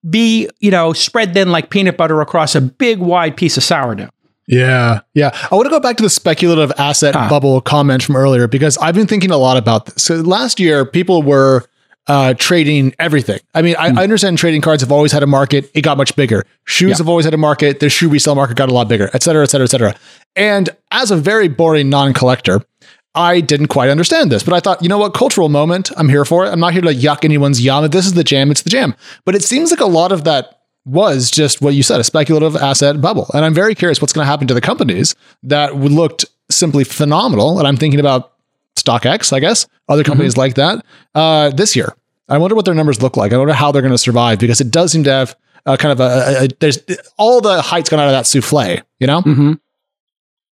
be, you know, spread thin like peanut butter across a big, wide piece of sourdough. Yeah. Yeah. I want to go back to the speculative asset huh. bubble comment from earlier because I've been thinking a lot about this. So last year, people were uh, trading everything. I mean, I, mm. I, understand trading cards have always had a market. It got much bigger. Shoes yeah. have always had a market. The shoe resale market got a lot bigger, et cetera, et cetera, et cetera. And as a very boring non collector, I didn't quite understand this, but I thought, you know what, cultural moment, I'm here for it. I'm not here to yuck anyone's yum. If this is the jam, it's the jam. But it seems like a lot of that was just what you said, a speculative asset bubble. And I'm very curious what's going to happen to the companies that looked simply phenomenal. And I'm thinking about StockX, I guess, other mm-hmm. companies mm-hmm. like that uh, this year. I wonder what their numbers look like. I wonder how they're going to survive because it does seem to have uh, kind of a, a, a, there's all the height's gone out of that souffle, you know? Mm-hmm.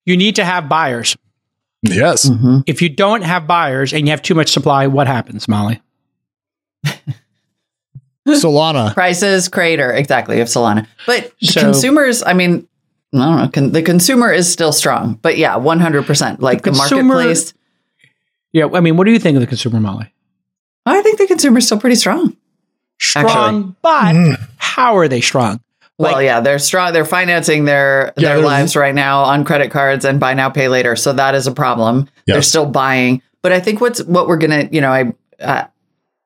You need to have buyers. Yes. Mm-hmm. If you don't have buyers and you have too much supply, what happens, Molly? Solana. Prices crater. Exactly, of Solana. But so, consumers, I mean, I don't know. Con- the consumer is still strong, but yeah, 100%. Like the, the consumer, marketplace. Yeah. I mean, what do you think of the consumer, Molly? I think the consumer is still pretty strong. Strong, actually. but mm. how are they strong? Like, well, yeah, they're strong. They're financing their yeah, their lives right now on credit cards and buy now, pay later. So that is a problem. Yes. They're still buying, but I think what's what we're gonna, you know, I, uh,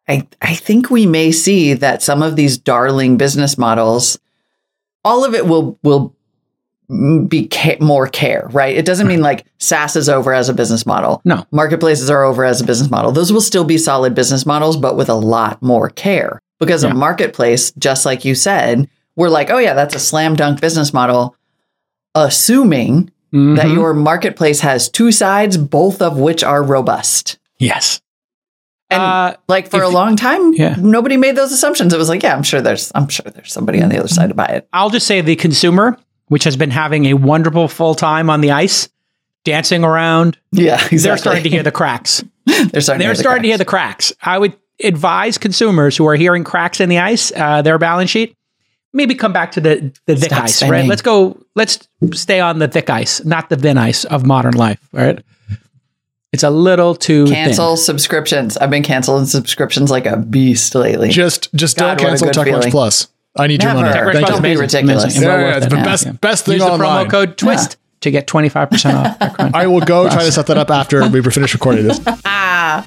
I, I think we may see that some of these darling business models, all of it will will be ca- more care, right? It doesn't mean like SaaS is over as a business model. No, marketplaces are over as a business model. Those will still be solid business models, but with a lot more care because yeah. a marketplace, just like you said we're like, oh yeah, that's a slam dunk business model, assuming mm-hmm. that your marketplace has two sides, both of which are robust. Yes. And uh, like for a long time, yeah. nobody made those assumptions. It was like, yeah, I'm sure there's, I'm sure there's somebody on the other side to buy it. I'll just say the consumer, which has been having a wonderful full time on the ice, dancing around. Yeah, exactly. They're starting to hear the cracks. they're starting. They're to starting to hear the cracks. I would advise consumers who are hearing cracks in the ice, uh, their balance sheet, maybe come back to the the thick Stop ice, spending. right? Let's go. Let's stay on the thick ice, not the thin ice of modern life, right? It's a little too cancel thin. subscriptions. I've been canceling subscriptions like a beast lately. Just just God, don't cancel TechCrunch Plus. I need Never. your money. Don't be ridiculous. Yeah, yeah, it's the best yeah. best thing Use online. the promo code Twist. Yeah. To get 25% off. I will go try to set that up after we finish recording this. ah.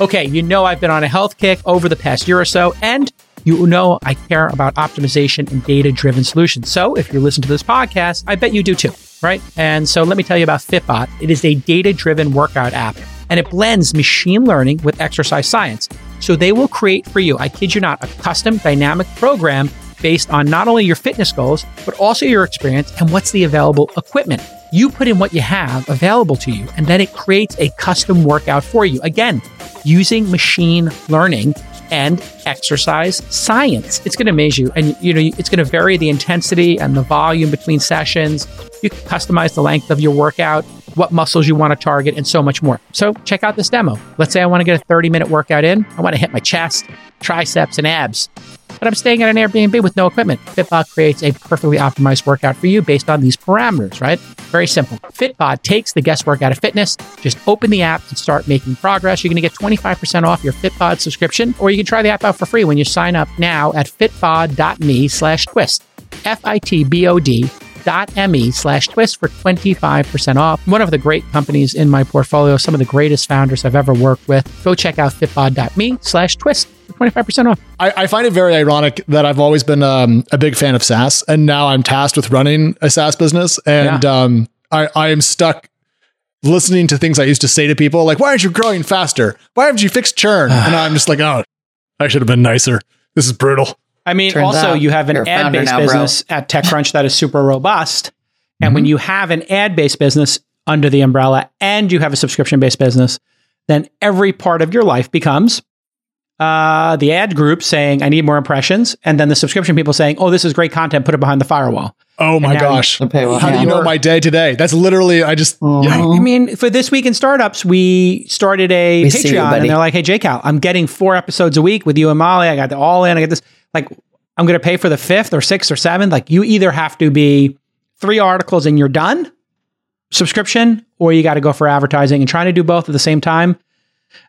Okay, you know I've been on a health kick over the past year or so, and you know I care about optimization and data driven solutions. So if you listen to this podcast, I bet you do too, right? And so let me tell you about Fitbod. It is a data driven workout app and it blends machine learning with exercise science. So they will create for you, I kid you not, a custom dynamic program based on not only your fitness goals, but also your experience and what's the available equipment. You put in what you have available to you, and then it creates a custom workout for you. Again, using machine learning and exercise science. It's going to amaze you. And, you know, it's going to vary the intensity and the volume between sessions. You can customize the length of your workout, what muscles you want to target, and so much more. So check out this demo. Let's say I want to get a 30 minute workout in. I want to hit my chest, triceps, and abs but I'm staying at an Airbnb with no equipment. Fitbod creates a perfectly optimized workout for you based on these parameters, right? Very simple. Fitbod takes the guesswork out of fitness. Just open the app and start making progress. You're going to get 25% off your Fitbod subscription, or you can try the app out for free when you sign up now at fitbod.me slash twist. F-I-T-B-O-D dot me slash twist for 25% off. One of the great companies in my portfolio, some of the greatest founders I've ever worked with. Go check out fitbod.me slash twist. 25% off. I, I, find it very ironic that I've always been um, a big fan of SaaS, and now I'm tasked with running a SaaS business, and yeah. um, I, I am stuck listening to things I used to say to people, like, "Why aren't you growing faster? Why haven't you fixed churn?" and I'm just like, "Oh, I should have been nicer. This is brutal." I mean, Turns also you have an ad-based business bro. at TechCrunch that is super robust, and mm-hmm. when you have an ad-based business under the umbrella, and you have a subscription-based business, then every part of your life becomes uh, the ad group saying, I need more impressions. And then the subscription people saying, oh, this is great content, put it behind the firewall. Oh my gosh. You, okay, well, How do you know my day today? That's literally, I just, uh-huh. yeah. I mean, for this week in startups, we started a we Patreon you, and they're like, hey, JCal, I'm getting four episodes a week with you and Molly. I got the all in. I get this. Like, I'm going to pay for the fifth or sixth or seventh. Like, you either have to be three articles and you're done, subscription or you got to go for advertising and trying to do both at the same time.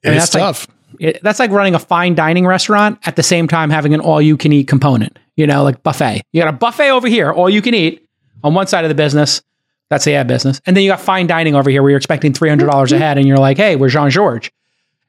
I mean, that's tough. Like, it, that's like running a fine dining restaurant at the same time having an all you can eat component, you know, like buffet. You got a buffet over here, all you can eat on one side of the business. That's the ad business. And then you got fine dining over here where you're expecting $300 a mm-hmm. head and you're like, hey, we're Jean Georges.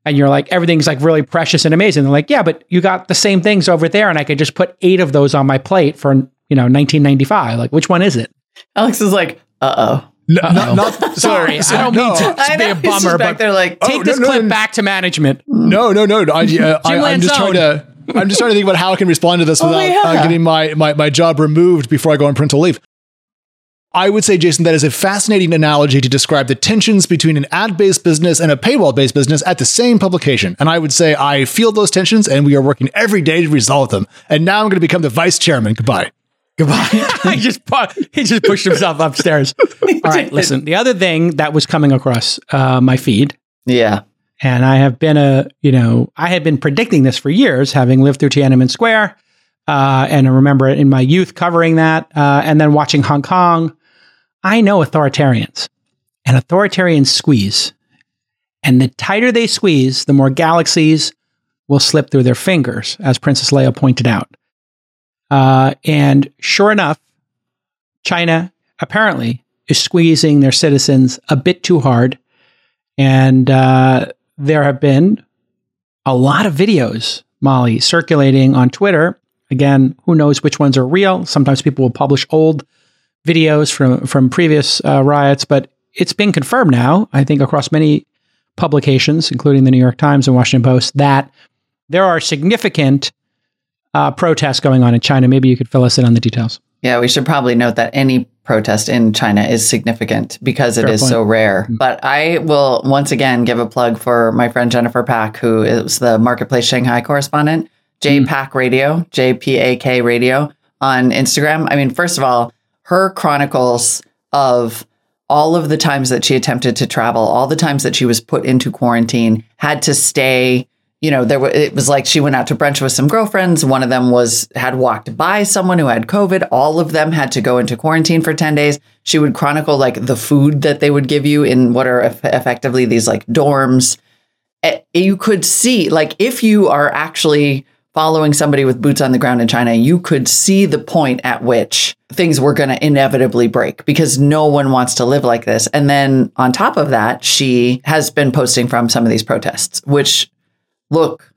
And you're like, everything's like really precious and amazing. They're like, yeah, but you got the same things over there and I could just put eight of those on my plate for, you know, 1995. Like, which one is it? Alex is like, uh oh. No, not, not, sorry, I don't mean to, to be a bummer, but they're like, take oh, this no, clip no, back to management. No, no, no. I, uh, I, am just trying to. I'm just trying to think about how I can respond to this oh, without yeah. uh, getting my, my my job removed before I go on parental leave. I would say, Jason, that is a fascinating analogy to describe the tensions between an ad based business and a paywall based business at the same publication. And I would say I feel those tensions and we are working every day to resolve them. And now I'm going to become the vice chairman. Goodbye. Goodbye. he just he just pushed himself upstairs. All right, listen. The other thing that was coming across uh, my feed, yeah, and I have been a you know I had been predicting this for years, having lived through Tiananmen Square, uh, and I remember in my youth covering that, uh, and then watching Hong Kong. I know authoritarians, and authoritarians squeeze, and the tighter they squeeze, the more galaxies will slip through their fingers, as Princess Leia pointed out. Uh, and sure enough, China apparently is squeezing their citizens a bit too hard. And uh, there have been a lot of videos, Molly, circulating on Twitter. Again, who knows which ones are real? Sometimes people will publish old videos from from previous uh, riots, but it's been confirmed now. I think across many publications, including the New York Times and Washington Post, that there are significant uh, protests going on in China. Maybe you could fill us in on the details. Yeah, we should probably note that any protest in China is significant because it Fair is point. so rare. Mm-hmm. But I will once again give a plug for my friend Jennifer Pak, who is the Marketplace Shanghai correspondent, JPAK mm-hmm. Radio, JPAK Radio on Instagram. I mean, first of all, her chronicles of all of the times that she attempted to travel, all the times that she was put into quarantine, had to stay you know, there it was like she went out to brunch with some girlfriends. One of them was had walked by someone who had COVID. All of them had to go into quarantine for 10 days. She would chronicle like the food that they would give you in what are effectively these like dorms. Eh, you could see like if you are actually following somebody with boots on the ground in China, you could see the point at which things were going to inevitably break because no one wants to live like this. And then on top of that, she has been posting from some of these protests, which look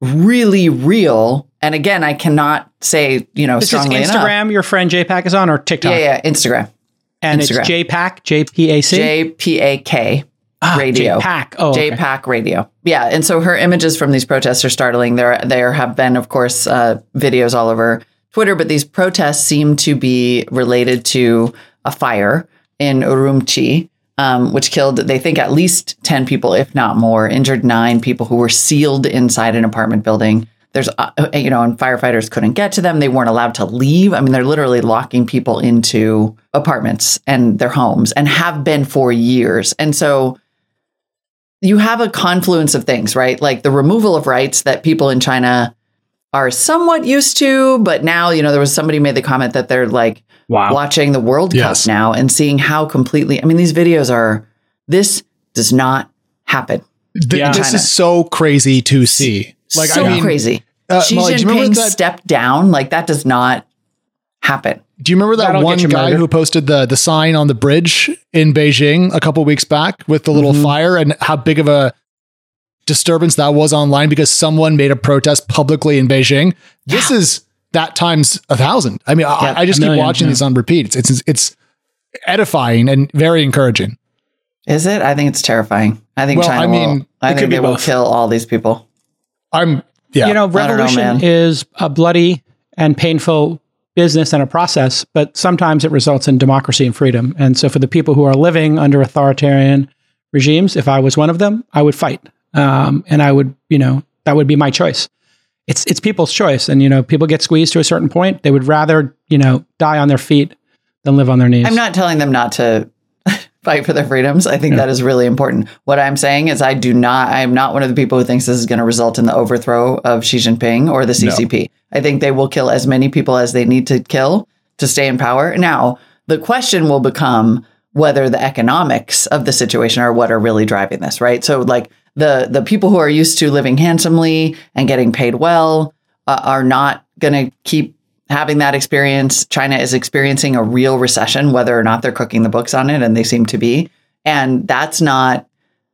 really real. And again, I cannot say, you know, this strongly is Instagram enough. your friend JPAK is on or TikTok? Yeah, yeah, Instagram. And Instagram. it's J-P-A-C? J-P-A-K. Ah, radio. JPAK. Oh, JPAK okay. radio. Yeah. And so her images from these protests are startling. There, there have been, of course, uh, videos all over Twitter, but these protests seem to be related to a fire in Urumqi, um, which killed, they think, at least 10 people, if not more, injured nine people who were sealed inside an apartment building. There's, uh, uh, you know, and firefighters couldn't get to them. They weren't allowed to leave. I mean, they're literally locking people into apartments and their homes and have been for years. And so you have a confluence of things, right? Like the removal of rights that people in China are somewhat used to, but now, you know, there was somebody made the comment that they're like, wow. watching the World yes. Cup now and seeing how completely, I mean, these videos are, this does not happen. yeah. This is so crazy to see. Like, so I mean, crazy. Uh, Xi Molly, Jinping that, stepped down. Like that does not happen. Do you remember that That'll one guy who posted the the sign on the bridge in Beijing a couple weeks back with the little mm-hmm. fire and how big of a disturbance that was online because someone made a protest publicly in Beijing? Yeah. This is that times a thousand. I mean, yeah, I, I, just million, keep watching yeah. these on repeat. It's, it's, it's edifying and very encouraging. Is it? I think it's terrifying. I think well, China I mean, will, I think they will kill all these people. I'm yeah. You know, revolution know, is a bloody and painful business and a process, but sometimes it results in democracy and freedom. And so for the people who are living under authoritarian regimes, if I was one of them, I would fight. Um, and I would, you know, that would be my choice it's it's people's choice, and you know, people get squeezed to a certain point. They would rather you know die on their feet than live on their knees. I'm not telling them not to fight for their freedoms. I think yeah. that is really important. What I'm saying is, I do not. I am not one of the people who thinks this is going to result in the overthrow of Xi Jinping or the CCP. No. I think they will kill as many people as they need to kill to stay in power. Now, the question will become whether the economics of the situation are what are really driving this, right? So like the the people who are used to living handsomely and getting paid well uh, are not going to keep having that experience. China is experiencing a real recession, whether or not they're cooking the books on it, and they seem to be. And that's not,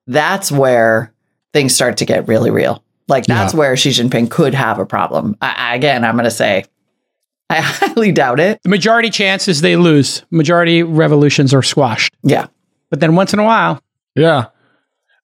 that's where things start to get really real. Like that's yeah. where Xi Jinping could have a problem. I, again, I'm going to say, I highly doubt it. The majority chances they lose. Majority revolutions are squashed. Yeah. But then once in a while, yeah,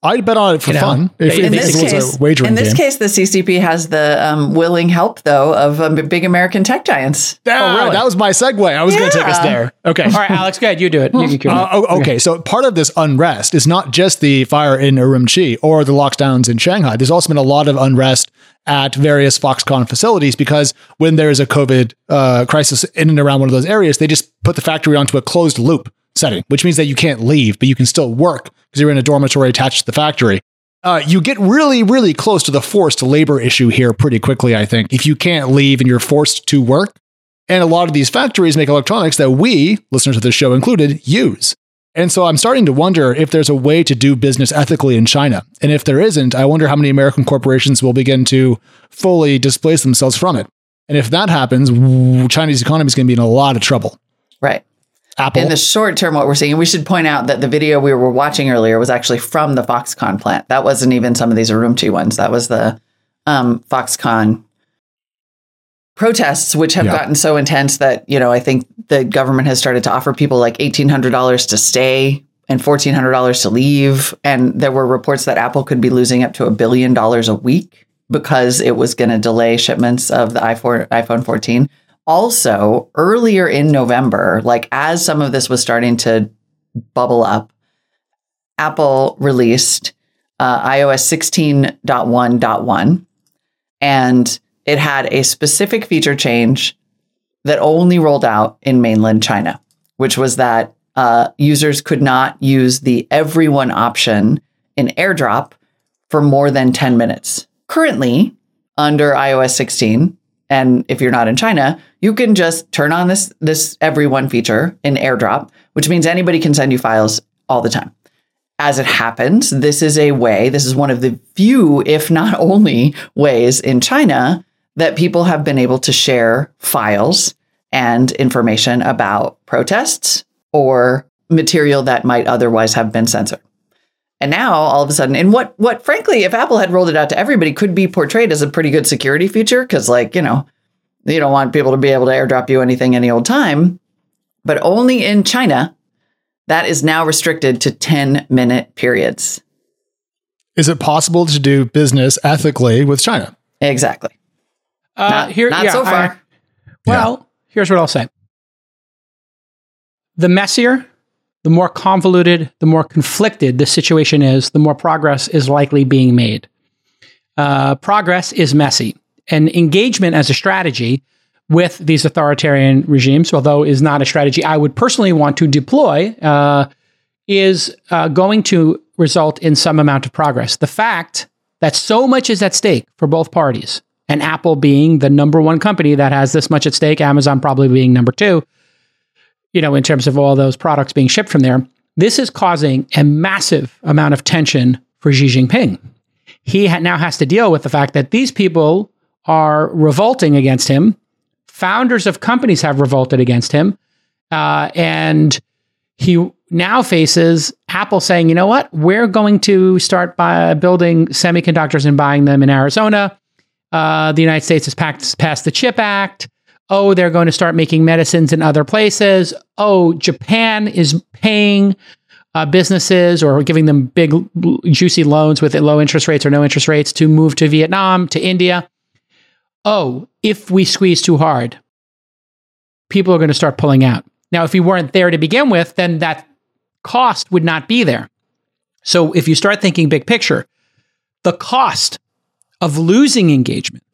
I'd bet on it for you know, fun. If, in, if this case, in this game. case, the CCP has the um, willing help, though, of um, big American tech giants. Yeah, oh, really? That was my segue. I was yeah. going to take us there. Okay. All right, Alex, go ahead. You do it. You uh, oh, okay. So part of this unrest is not just the fire in Urumqi or the lockdowns in Shanghai. There's also been a lot of unrest at various Foxconn facilities because when there is a COVID uh, crisis in and around one of those areas, they just put the factory onto a closed loop setting, which means that you can't leave, but you can still work because you're in a dormitory attached to the factory. Uh, you get really, really close to the forced labor issue here pretty quickly, I think. If you can't leave and you're forced to work, and a lot of these factories make electronics that we, listeners of this show included, use. And so I'm starting to wonder if there's a way to do business ethically in China. And if there isn't, I wonder how many American corporations will begin to fully displace themselves from it. And if that happens, Chinese economy is going to be in a lot of trouble. Right. Apple. In the short term, what we're seeing, we should point out that the video we were watching earlier was actually from the Foxconn plant. That wasn't even some of these Urumqi ones. That was the um, Foxconn protests, which have yeah. gotten so intense that, you know, I think the government has started to offer people like $1,800 to stay and $1,400 to leave. And there were reports that Apple could be losing up to a billion dollars a week because it was going to delay shipments of the iPhone, iPhone 14 also earlier in November, like as some of this was starting to bubble up, Apple released uh, iOS 16.1.1 and it had a specific feature change that only rolled out in mainland China, which was that uh, users could not use the everyone option in AirDrop for more than 10 minutes. Currently, under iOS 16, and if you're not in China, you can just turn on this this everyone feature in AirDrop, which means anybody can send you files all the time. As it happens, this is a way, this is one of the few, if not only, ways in China that people have been able to share files and information about protests or material that might otherwise have been censored. And now all of a sudden, and what what frankly, if Apple had rolled it out to everybody, could be portrayed as a pretty good security feature, because like, you know, you don't want people to be able to airdrop you anything any old time. But only in China, that is now restricted to 10 minute periods. Is it possible to do business ethically with China? Exactly. Uh, not, here, not yeah, so far. I, well, yeah. here's what I'll say. The messier, the more convoluted, the more conflicted the situation is, the more progress is likely being made. Uh, progress is messy and engagement as a strategy with these authoritarian regimes, although is not a strategy I would personally want to deploy, uh, is uh, going to result in some amount of progress. The fact that so much is at stake for both parties, and Apple being the number one company that has this much at stake, Amazon probably being number two, you know, in terms of all those products being shipped from there, this is causing a massive amount of tension for Xi Jinping. He ha- now has to deal with the fact that these people are revolting against him. Founders of companies have revolted against him. Uh, and he now faces Apple saying, you know what? We're going to start by building semiconductors and buying them in Arizona. Uh, the United States has passed, passed the CHIP Act. Oh, they're going to start making medicines in other places. Oh, Japan is paying uh, businesses or giving them big, juicy loans with low interest rates or no interest rates to move to Vietnam, to India oh, if we squeeze too hard, people are going to start pulling out. Now, if we weren't there to begin with, then that cost would not be there. So if you start thinking big picture, the cost of losing engagement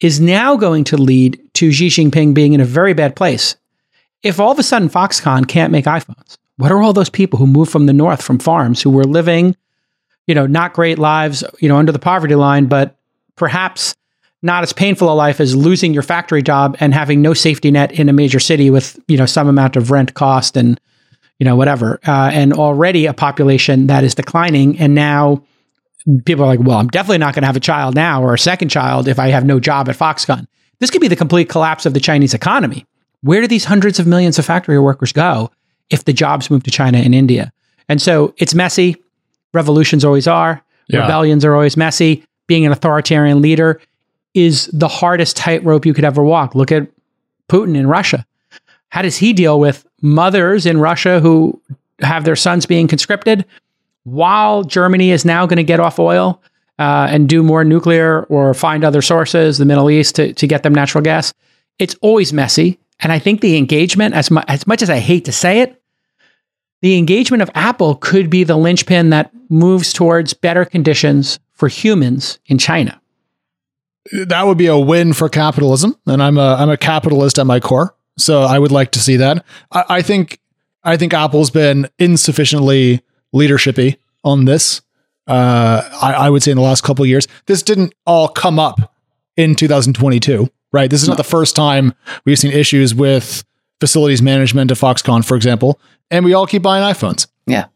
is now going to lead to Xi Jinping being in a very bad place. If all of a sudden Foxconn can't make iPhones, what are all those people who moved from the north from farms who were living, you know, not great lives, you know, under the poverty line, but perhaps not as painful a life as losing your factory job and having no safety net in a major city with you know some amount of rent cost and you know, whatever, uh, and already a population that is declining. And now people are like, well, I'm definitely not going to have a child now or a second child if I have no job at Foxconn. This could be the complete collapse of the Chinese economy. Where do these hundreds of millions of factory workers go if the jobs move to China and India? And so it's messy. Revolutions always are. Yeah. Rebellions are always messy. Being an authoritarian leader is the hardest tightrope you could ever walk. Look at Putin in Russia. How does he deal with mothers in Russia who have their sons being conscripted while Germany is now going to get off oil uh, and do more nuclear or find other sources, the Middle East, to, to get them natural gas? It's always messy. And I think the engagement, as, mu- as much as I hate to say it, the engagement of Apple could be the linchpin that moves towards better conditions for humans in China. That would be a win for capitalism, and I'm a I'm a capitalist at my core, so I would like to see that. I, I think I think Apple's been insufficiently leadershipy on this. Uh, I, I, would say in the last couple years, this didn't all come up in 2022, right? This is not the first time we've seen issues with facilities management at Foxconn, for example, and we all keep buying iPhones. Yeah.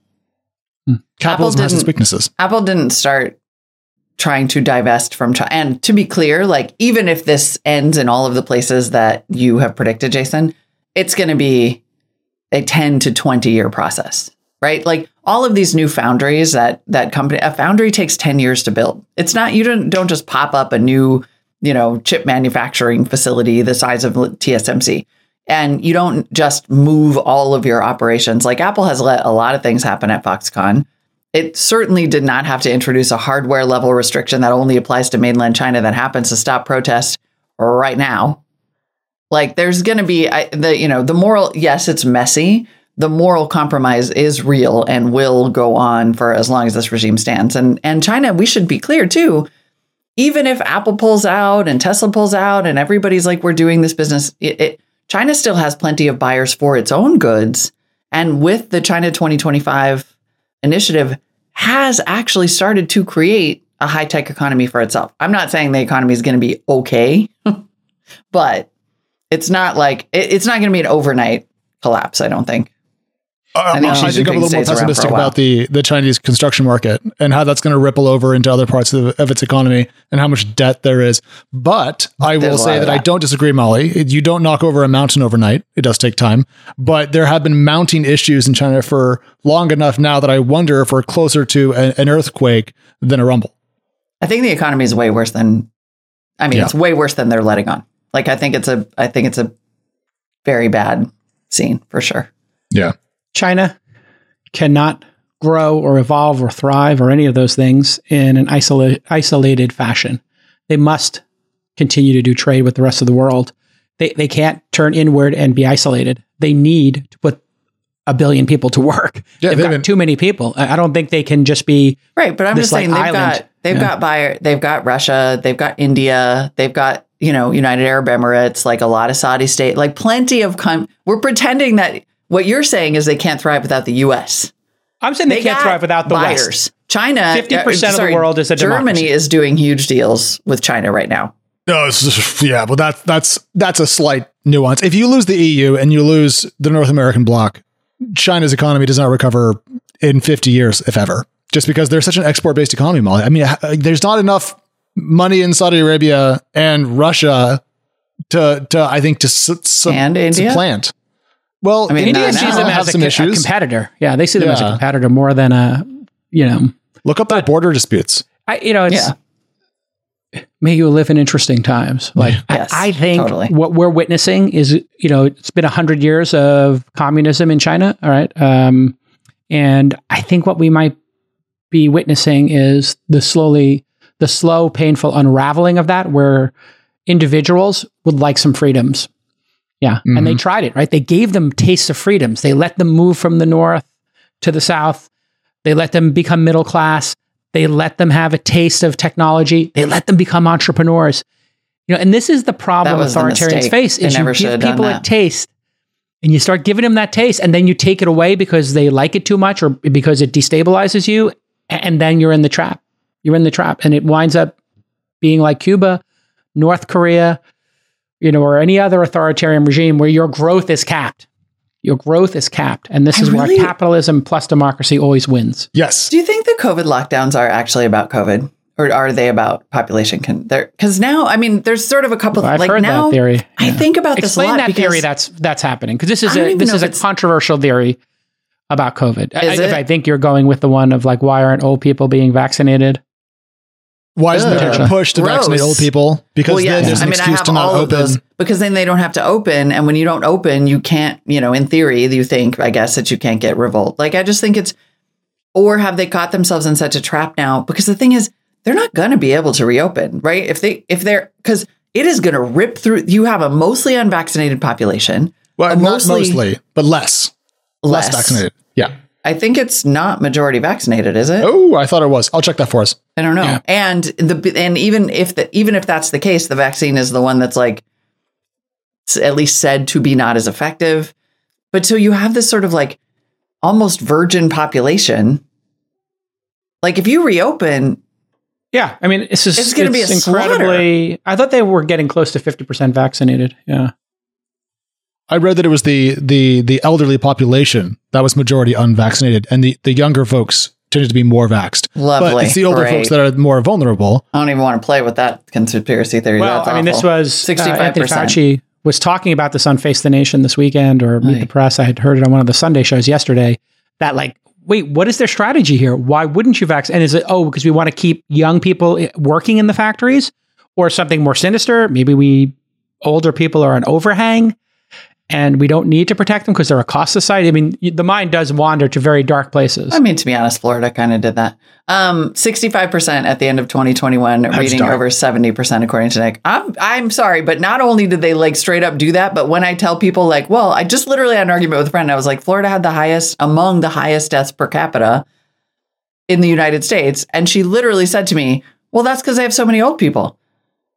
Hmm. Capitalism has its weaknesses. Apple didn't start trying to divest from China. And to be clear, like even if this ends in all of the places that you have predicted, Jason, it's going to be a 10 to 20 year process, right? Like all of these new foundries that that company a foundry takes 10 years to build. It's not you don't don't just pop up a new, you know, chip manufacturing facility the size of TSMC and you don't just move all of your operations. Like Apple has let a lot of things happen at Foxconn. It certainly did not have to introduce a hardware level restriction that only applies to mainland China that happens to stop protests right now. Like there's going to be I, the you know the moral yes it's messy the moral compromise is real and will go on for as long as this regime stands and and China we should be clear too even if Apple pulls out and Tesla pulls out and everybody's like we're doing this business it, it China still has plenty of buyers for its own goods. And with the China 2025 initiative, has actually started to create a high tech economy for itself. I'm not saying the economy is going to be okay, but it's not like it, it's not going to be an overnight collapse. I don't think. Uh, I think, I think I'm a little more pessimistic about the the Chinese construction market and how that's going to ripple over into other parts of, of its economy and how much debt there is. But I There's will say that, that, I don't disagree, Molly. You don't knock over a mountain overnight. It does take time, but there have been mounting issues in China for long enough now that I wonder if we're closer to a, an earthquake than a rumble. I think the economy is way worse than. I mean, yeah. it's way worse than they're letting on. Like I think it's a. I think it's a very bad scene for sure. Yeah. China cannot grow or evolve or thrive or any of those things in an isola- isolated fashion. They must continue to do trade with the rest of the world. They, they can't turn inward and be isolated. They need to put a billion people to work. Yeah, they've, they've got been, too many people. I don't think they can just be right. But I'm just saying like they've island. got they've yeah. got buyer, they've got Russia, they've got India, they've got you know United Arab Emirates, like a lot of Saudi state, like plenty of. Com- we're pretending that what you're saying is they can't thrive without the U.S. I'm saying they, they can't thrive without the buyers. West. China, fifty percent uh, of the world is a Germany democracy. is doing huge deals with China right now. No, yeah, but that's that's that's a slight nuance. If you lose the EU and you lose the North American bloc, China's economy does not recover in 50 years, if ever, just because they're such an export-based economy. Molly, I mean, there's not enough money in Saudi Arabia and Russia to to I think to su- su- and India? supplant. Well, I mean, India sees them as a, a, competitor. Yeah, they see them yeah. as a competitor more than a, you know. Look up their border disputes. I, you know, it's. Yeah. May you live in interesting times. Like yes, I, I, think totally. what we're witnessing is, you know, it's been a hundred years of communism in China. All right, um, and I think what we might be witnessing is the slowly, the slow, painful unraveling of that, where individuals would like some freedoms yeah. Mm-hmm. And they mm-hmm. tried it, right? They gave them tastes of freedoms. They let them move from the north to the south. They let them become middle class. They let them have a taste of technology. They let them become entrepreneurs. You know, and this is the problem authoritarians face is you give people a taste and you start giving them that taste and then you take it away because they like it too much or because it destabilizes you and then you're in the trap. You're in the trap and it winds up being like Cuba, North Korea, you know, or any other authoritarian regime where your growth is capped. your growth is capped. And this I is really, where capitalism plus democracy always wins. Yes. Do you think the COVID lockdowns are actually about COVID? Or are they about population? Can because now I mean there's sort of a couple well, I've like heard now that theory. Yeah. I think about Explain this that theory that's that's happening because this is a this is a controversial theory about COVID. I, if I think you're going with the one of like why aren't old people being vaccinated? Why isn't there a push to Gross. vaccinate old people? Because well, yes. then there's an I mean, excuse to not open. Because then they don't have to open, and when you don't open, you can't. You know, in theory, you think I guess that you can't get revolt. Like I just think it's, or have they caught themselves in such a trap now? Because the thing is, they're not going to be able to reopen, right? If they if they're because it is going to rip through. You have a mostly unvaccinated population. Well, not mostly, mostly, but less, less, less vaccinated. Yeah. I think it's not majority vaccinated, is it? Oh, I thought it was. I'll check that for us. I don't know. Yeah. And the and even if the even if that's the case, the vaccine is the one that's like at least said to be not as effective. But so you have this sort of like almost virgin population. Like if you reopen, yeah, I mean it's just it's going to be incredibly. Slaughter. I thought they were getting close to fifty percent vaccinated. Yeah. I read that it was the the the elderly population that was majority unvaccinated, and the the younger folks tended to be more vaxxed. Lovely, but it's the older Great. folks that are more vulnerable. I don't even want to play with that conspiracy theory. Well, That's I mean, this was sixty-five uh, Anthony Fauci was talking about this on Face the Nation this weekend or Meet right. the Press. I had heard it on one of the Sunday shows yesterday. That like, wait, what is their strategy here? Why wouldn't you vaccinate? And is it oh because we want to keep young people working in the factories, or something more sinister? Maybe we older people are an overhang and we don't need to protect them because they're a cost society. I mean, the mind does wander to very dark places. I mean, to be honest, Florida kind of did that. Um, 65% at the end of 2021, That's reading dark. over 70% according to Nick. I'm, I'm sorry, but not only did they like straight up do that, but when I tell people like, well, I just literally had an argument with a friend. I was like, Florida had the highest, among the highest deaths per capita in the United States. And she literally said to me, well, that's because they have so many old people.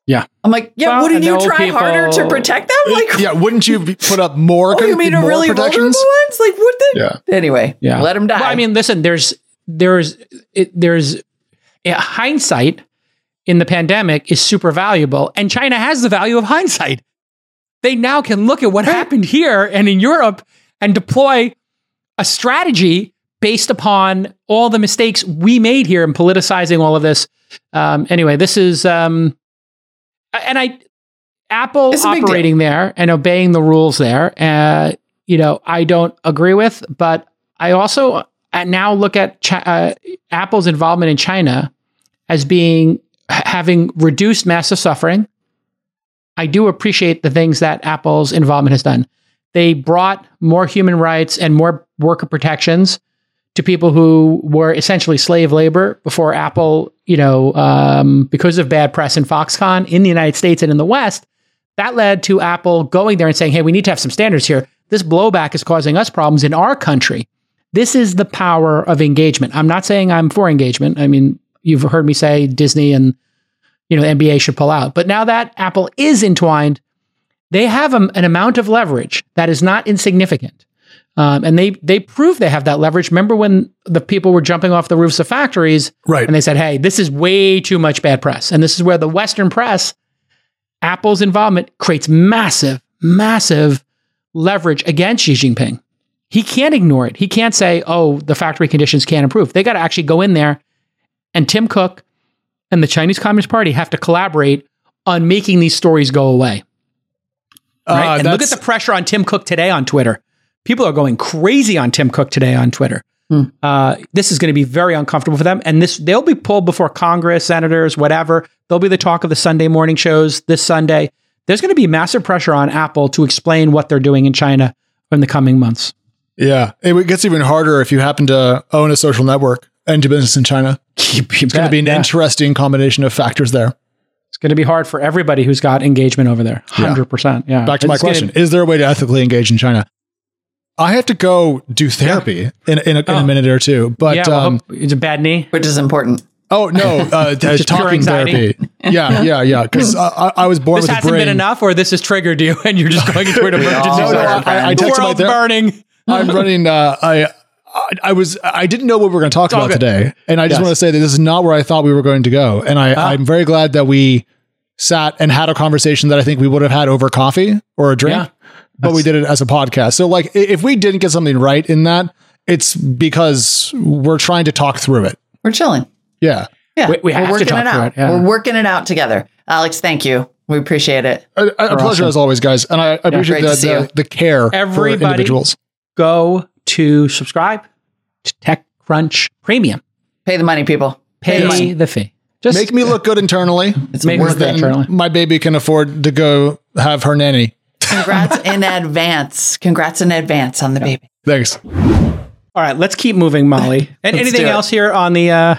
Yeah. I'm like, yeah, well, wouldn't you try people, harder to protect them? Like, yeah, wouldn't you put up more? oh, you mean a really protections? vulnerable ones? Like, what the? Yeah. Anyway, yeah. let them die. Well, I mean, listen, there's there's it, there's yeah, hindsight in the pandemic is super valuable, and China has the value of hindsight. They now can look at what happened here and in Europe and deploy a strategy based upon all the mistakes we made here in politicizing all of this. Um, anyway, this is um, and I Apple operating there and obeying the rules there, uh, you know, I don't agree with, but I also uh, now look at Ch- uh, Apple's involvement in China as being having reduced massive suffering. I do appreciate the things that Apple's involvement has done. They brought more human rights and more worker protections to people who were essentially slave labor before Apple, you know, um, because of bad press in Foxconn in the United States and in the West, that led to Apple going there and saying, hey, we need to have some standards here. This blowback is causing us problems in our country. This is the power of engagement. I'm not saying I'm for engagement. I mean, you've heard me say Disney and you know the NBA should pull out. But now that Apple is entwined, they have a, an amount of leverage that is not insignificant. Um, and they they prove they have that leverage. Remember when the people were jumping off the roofs of factories, right? And they said, "Hey, this is way too much bad press." And this is where the Western press, Apple's involvement creates massive, massive leverage against Xi Jinping. He can't ignore it. He can't say, "Oh, the factory conditions can't improve." They got to actually go in there, and Tim Cook and the Chinese Communist Party have to collaborate on making these stories go away. Right? Uh, and look at the pressure on Tim Cook today on Twitter people are going crazy on Tim Cook today on Twitter. Hmm. Uh, this is going to be very uncomfortable for them, and this they'll be pulled before Congress, senators, whatever. They'll be the talk of the Sunday morning shows this Sunday. There's going to be massive pressure on Apple to explain what they're doing in China in the coming months. Yeah, it gets even harder if you happen to own a social network and do business in China. it's going to be an yeah. interesting combination of factors there. It's going to be hard for everybody who's got engagement over there. Hundred yeah. percent. Yeah. Back to it's my question: gonna, Is there a way to ethically engage in China? I have to go do therapy yeah. in, in, a, oh. in, a, oh. minute or two. But yeah, well, um, it's a bad knee, which is important. Oh no, uh, talking therapy. Yeah, yeah, yeah. Because I, I, was born this with hasn't been enough, or this has triggered you, and you're just going into an emergency. no, no, I, I, texted my ther- burning. I'm running. Uh, I. I was I didn't know what we were going to talk about today, and I just yes. want to say that this is not where I thought we were going to go, and I, ah. I'm very glad that we sat and had a conversation that I think we would have had over coffee or a drink. Yeah but we did it as a podcast. So like if we didn't get something right in that, it's because we're trying to talk through it. We're chilling. Yeah. Yeah. We, we are working it out. It, yeah. We're working it out together. Alex, thank you. We appreciate it. A, a pleasure awesome. as always, guys. And I, I appreciate the, the, the, care Everybody for individuals. Go to subscribe to TechCrunch Premium. Pay the money, people. Pay, Pay the, money. the fee. Just make me look good internally. It's make worth it. Internally. My baby can afford to go have her nanny. Congrats in advance. Congrats in advance on the yeah. baby. Thanks. All right, let's keep moving, Molly. And anything else here on the? Uh,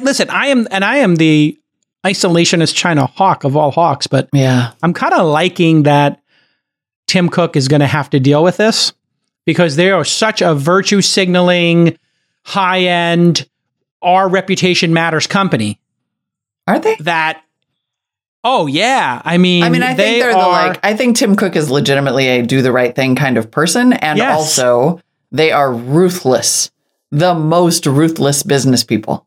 listen, I am, and I am the isolationist China hawk of all hawks, but yeah, I'm kind of liking that Tim Cook is going to have to deal with this because they are such a virtue signaling, high end, our reputation matters company. Are they that? Oh yeah, I mean, I mean, I think they're are, the like. I think Tim Cook is legitimately a do the right thing kind of person, and yes. also they are ruthless, the most ruthless business people.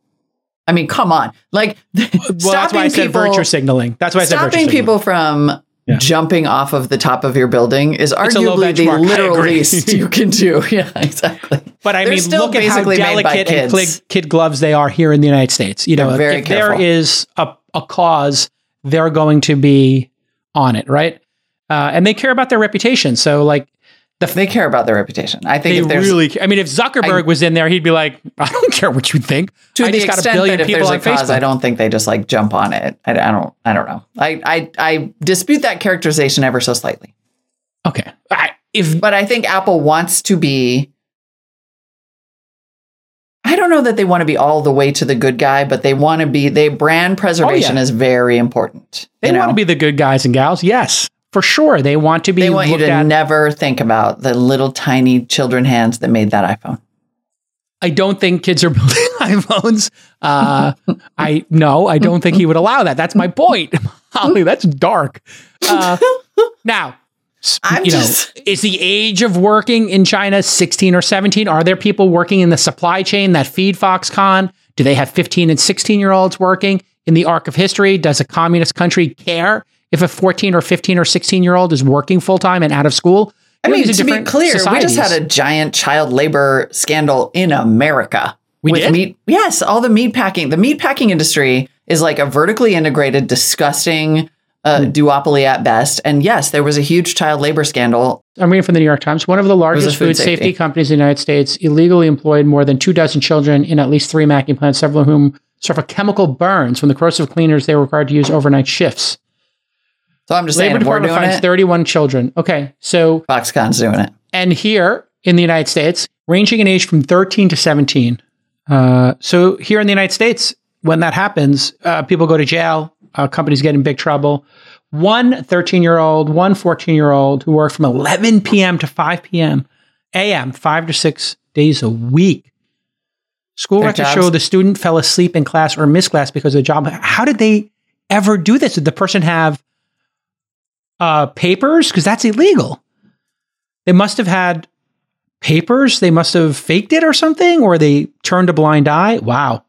I mean, come on. Like, well, that's why I said people, virtue signaling. That's why I said stopping people from yeah. jumping off of the top of your building is arguably the literal least you can do. Yeah, exactly. But I They're mean, look at how delicate and kid, kid, gloves they are here in the United States. You know, if, if there is a, a cause, they're going to be on it, right? Uh, and they care about their reputation. So, like, the, they care about their reputation. I think they really. Care. I mean, if Zuckerberg I, was in there, he'd be like, "I don't care what you think." To I the extent that if there's a cause, Facebook. I don't think they just like jump on it. I, I, don't. I don't know. I, I I dispute that characterization ever so slightly. Okay. I, if but I think Apple wants to be. I don't know that they want to be all the way to the good guy, but they want to be. They brand preservation oh, yeah. is very important. They want know? to be the good guys and gals. Yes for sure. They want to be. They want you to at. never think about the little tiny children hands that made that iPhone. I don't think kids are building iPhones. Uh, I no, I don't think he would allow that. That's my point, Holly. That's dark. Uh, now, I'm you just... know, is the age of working in China 16 or 17? Are there people working in the supply chain that feed Foxconn? Do they have 15 and 16 year olds working? In the arc of history, does a communist country care if a 14 or 15 or 16 year old is working full time and out of school. I mean, to be clear, societies. we just had a giant child labor scandal in America. We with did? meat. Yes, all the meat packing. The meat packing industry is like a vertically integrated, disgusting uh, mm. duopoly at best. And yes, there was a huge child labor scandal. I'm reading from the New York Times. One of the largest food, food safety. safety. companies in the United States illegally employed more than two dozen children in at least three macking plants, several of whom suffer chemical burns from the corrosive cleaners they were required to use overnight shifts. So I'm just Labor saying, Department we're doing finds it. 31 children. Okay, so Foxconn's doing it. And here in the United States, ranging in age from 13 to 17. Uh, so here in the United States, when that happens, uh, people go to jail. Uh, companies get in big trouble. One 13 year old, one 14 year old who worked from 11 p.m. to 5 p.m. a.m. five to six days a week. School records show the student fell asleep in class or missed class because of the job. How did they ever do this? Did the person have uh, papers because that's illegal. They must have had papers. They must have faked it or something, or they turned a blind eye. Wow,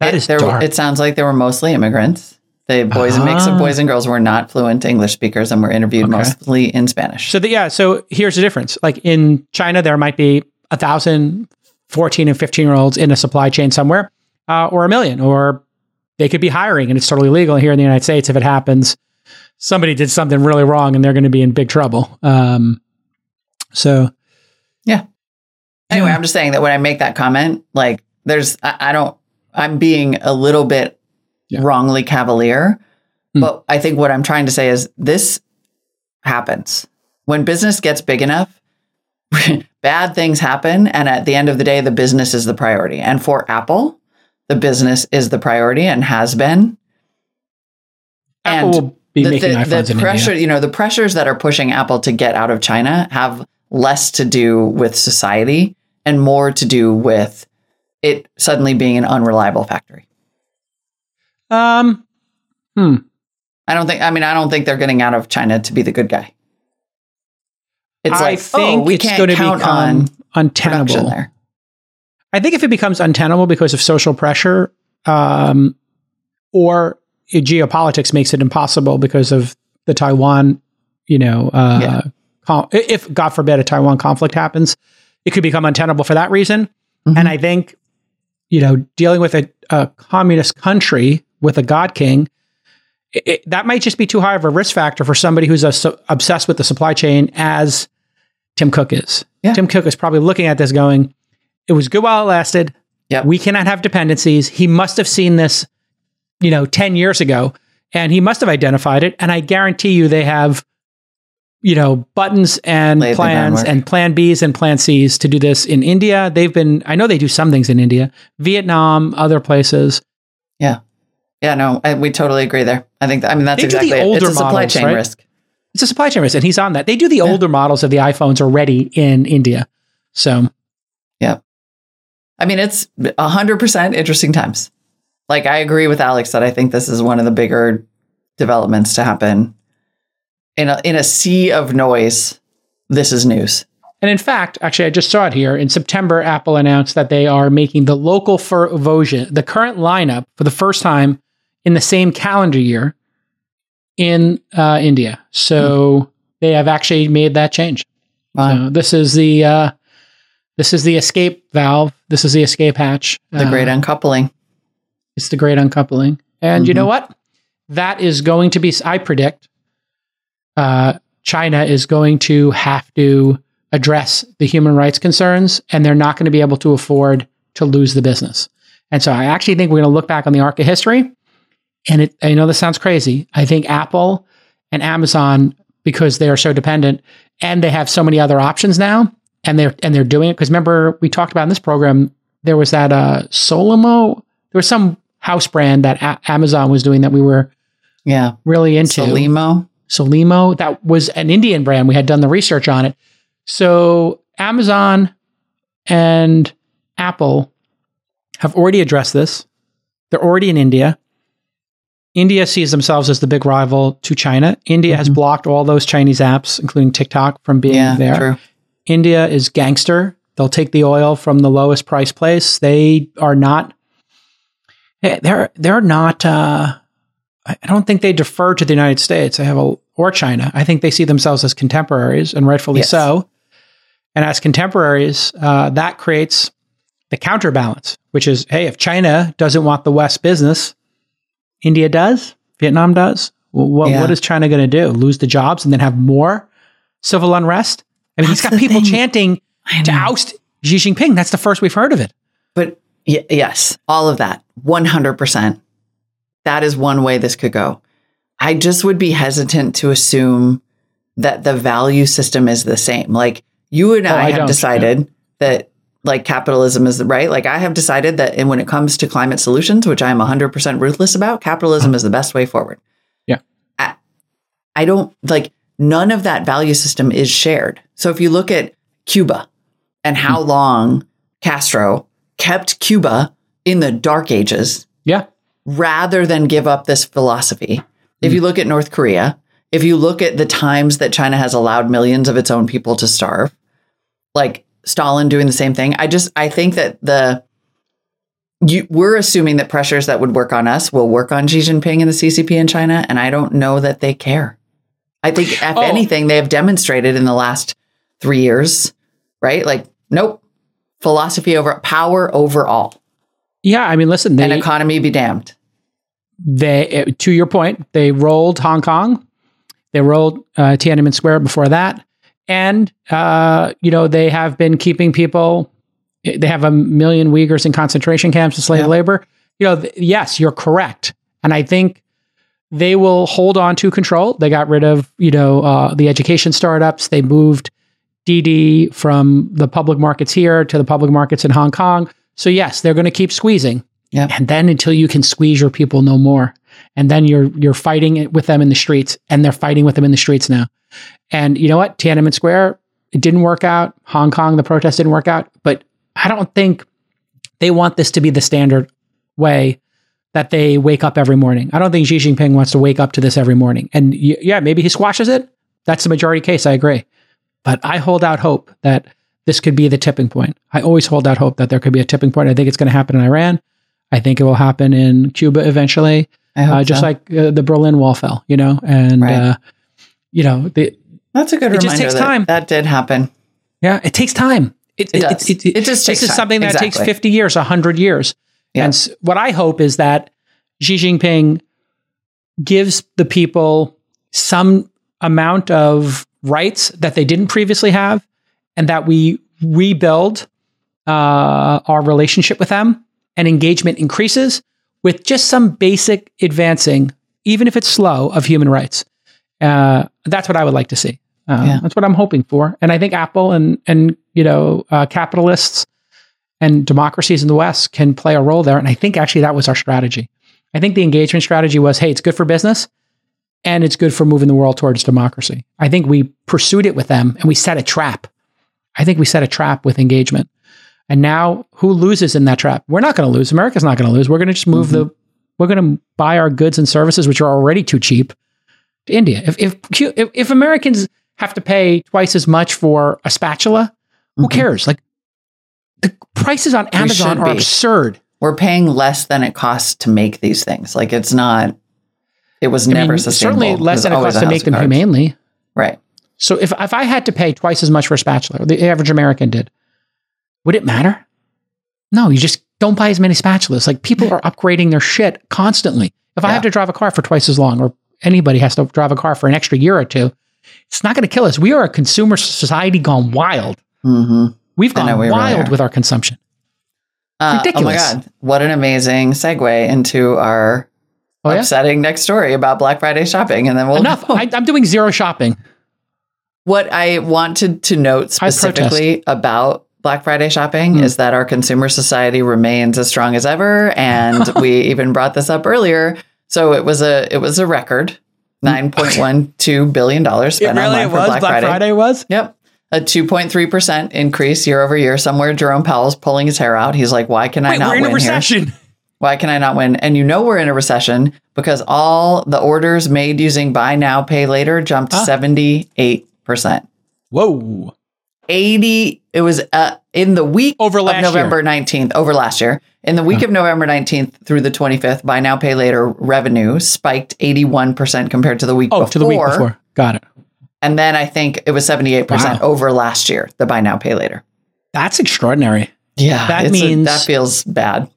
that it, is there, dark. It sounds like they were mostly immigrants. The boys, uh-huh. mix of boys and girls, were not fluent English speakers and were interviewed okay. mostly in Spanish. So the, yeah, so here's the difference. Like in China, there might be a thousand 14 and 15 year olds in a supply chain somewhere, uh, or a million, or they could be hiring and it's totally legal here in the United States if it happens somebody did something really wrong and they're going to be in big trouble. Um, so, yeah. Anyway. I'm just saying that when I make that comment, like, there's, I, I don't, I'm being a little bit yeah. wrongly cavalier, mm. but I think what I'm trying to say is this happens when business gets big enough. bad things happen. And at the end of the day, the business is the priority. And for Apple, the business is the priority and has been. Apple and be the, making the, iPhones the pressure, India. you know, the pressures that are pushing Apple to get out of China have less to do with society and more to do with it suddenly being an unreliable factory. Um, hmm. I don't think. I mean, I don't think they're getting out of China to be the good guy. It's I like, think oh, we it's can't going to count on untenable. There. I think if it becomes untenable because of social pressure, um, or geopolitics makes it impossible because of the Taiwan, you know, uh, yeah. if God forbid a Taiwan conflict happens, it could become untenable for that reason. Mm-hmm. And I think, you know, dealing with a, a communist country with a God king, it, that might just be too high of a risk factor for somebody who's a, so obsessed with the supply chain as Tim Cook is. Yeah. Tim Cook is probably looking at this going, it was good while it lasted. Yep. We cannot have dependencies. He must have seen this, you know, 10 years ago and he must have identified it. And I guarantee you they have, you know, buttons and Laid plans and plan Bs and plan Cs to do this in India. They've been, I know they do some things in India, Vietnam, other places. Yeah. Yeah, no, I, we totally agree there. I think, that, I mean, that's they exactly the older it. It's a supply models, chain right? risk. It's a supply chain risk, and he's on that. They do the older models of the iPhones already in India. So, yeah. I mean, it's 100% interesting times. Like, I agree with Alex that I think this is one of the bigger developments to happen. In a, in a sea of noise, this is news. And in fact, actually, I just saw it here. In September, Apple announced that they are making the local version, the current lineup, for the first time in the same calendar year in uh, India. So mm. they have actually made that change. Wow. So this is the uh, this is the escape valve. This is the escape hatch. The great uh, uncoupling. It's the great uncoupling. And mm-hmm. you know mm-hmm. what? That is going to be. I predict. Uh, China is going to have to address the human rights concerns, and they're not going to be able to afford to lose the business. And so I actually think we're going to look back on the arc of history and it, I know this sounds crazy. I think Apple and Amazon, because they are so dependent and they have so many other options now, and they're and they're doing it. Because remember, we talked about in this program, there was that uh, Solimo. There was some house brand that a- Amazon was doing that we were yeah really into. Solimo. Solimo. That was an Indian brand. We had done the research on it. So Amazon and Apple have already addressed this. They're already in India. India sees themselves as the big rival to China. India mm-hmm. has blocked all those Chinese apps, including TikTok, from being yeah, there. True. India is gangster. They'll take the oil from the lowest price place. They are not. Eh, they're they're not. Uh, I don't think they defer to the United States. They have a or China. I think they see themselves as contemporaries, and rightfully yes. so. And as contemporaries, uh, that creates the counterbalance, which is, hey, if China doesn't want the West business, India does, Vietnam does. what, yeah. what is China going to do? Lose the jobs and then have more civil unrest? I mean, That's he's got people thing. chanting to oust Xi Jinping. That's the first we've heard of it. But y- yes, all of that, 100%. That is one way this could go. I just would be hesitant to assume that the value system is the same. Like you and oh, I, I have decided yeah. that like capitalism is right. Like I have decided that and when it comes to climate solutions, which I am 100% ruthless about, capitalism uh-huh. is the best way forward. Yeah. I, I don't like none of that value system is shared. So if you look at Cuba and how mm. long Castro kept Cuba in the dark ages. Yeah. Rather than give up this philosophy. Mm. If you look at North Korea, if you look at the times that China has allowed millions of its own people to starve, like Stalin doing the same thing. I just I think that the you, we're assuming that pressures that would work on us will work on Xi Jinping and the CCP in China, and I don't know that they care. I think, if oh. anything, they have demonstrated in the last three years, right? Like, nope, philosophy over power over all. Yeah, I mean, listen, they, an economy be damned. They, eh, to your point, they rolled Hong Kong, they rolled uh, Tiananmen Square before that. And, uh, you know, they have been keeping people, they have a million Uyghurs in concentration camps and slave yeah. labor. You know, th- yes, you're correct. And I think they will hold on to control. They got rid of, you know, uh, the education startups. They moved DiDi from the public markets here to the public markets in Hong Kong. So yes, they're going to keep squeezing. Yeah. And then until you can squeeze your people no more. And then you're you're fighting with them in the streets and they're fighting with them in the streets now. And you know what? Tiananmen Square, it didn't work out. Hong Kong, the protest didn't work out. But I don't think they want this to be the standard way that they wake up every morning. I don't think Xi Jinping wants to wake up to this every morning. And yeah, maybe he squashes it. That's the majority case. I agree. But I hold out hope that this could be the tipping point. I always hold out hope that there could be a tipping point. I think it's going to happen in Iran. I think it will happen in Cuba eventually. Uh, just so. like uh, the Berlin Wall fell, you know, and right. uh, you know, the, That's a good it reminder. It just takes that time. That did happen. Yeah, it takes time. It, it, does. It, it, it just takes This is something that exactly. takes 50 years, 100 years. Yeah. And what I hope is that Xi Jinping gives the people some amount of rights that they didn't previously have and that we rebuild uh, our relationship with them and engagement increases with just some basic advancing, even if it's slow, of human rights. Uh, that's what I would like to see. Uh, yeah. That's what I'm hoping for. And I think Apple and and you know uh, capitalists and democracies in the West can play a role there. And I think actually that was our strategy. I think the engagement strategy was, hey, it's good for business and it's good for moving the world towards democracy. I think we pursued it with them and we set a trap. I think we set a trap with engagement. And now who loses in that trap? We're not going to lose. America's not going to lose. We're going to just move mm-hmm. the we're going to buy our goods and services which are already too cheap to India. If if if, if Americans have to pay twice as much for a spatula, who mm-hmm. cares? Like the prices on Amazon are absurd. We're paying less than it costs to make these things. Like it's not. It was I never mean, sustainable. Certainly less than it costs to make them humanely. Right. So if if I had to pay twice as much for a spatula, the average American did, would it matter? No, you just don't buy as many spatulas. Like people are upgrading their shit constantly. If yeah. I have to drive a car for twice as long, or anybody has to drive a car for an extra year or two, it's not going to kill us. We are a consumer society gone wild. Mm-hmm. We've gone we wild really with our consumption. Uh, Ridiculous. Oh my God. What an amazing segue into our oh, upsetting yeah? next story about Black Friday shopping. And then we'll. Enough. I, I'm doing zero shopping. What I wanted to note specifically about Black Friday shopping mm. is that our consumer society remains as strong as ever. And we even brought this up earlier. So it was a it was a record. Hmm. Nine point one two billion dollars spent really online for Black, Black Friday. Friday was. Yep a 2.3% increase year over year. Somewhere Jerome Powell's pulling his hair out. He's like, why can I not we're in win a recession. Here? Why can I not win? And you know we're in a recession because all the orders made using buy now, pay later jumped huh? 78%. Whoa. 80 it was uh, in the week over last of November year. 19th over last year. In the week of November 19th through the 25th, buy now pay later revenue spiked 81% compared to the week oh, before. to the week before. Got it. And then I think it was 78% wow. over last year, the buy now, pay later. That's extraordinary. Yeah. That means a, that feels bad.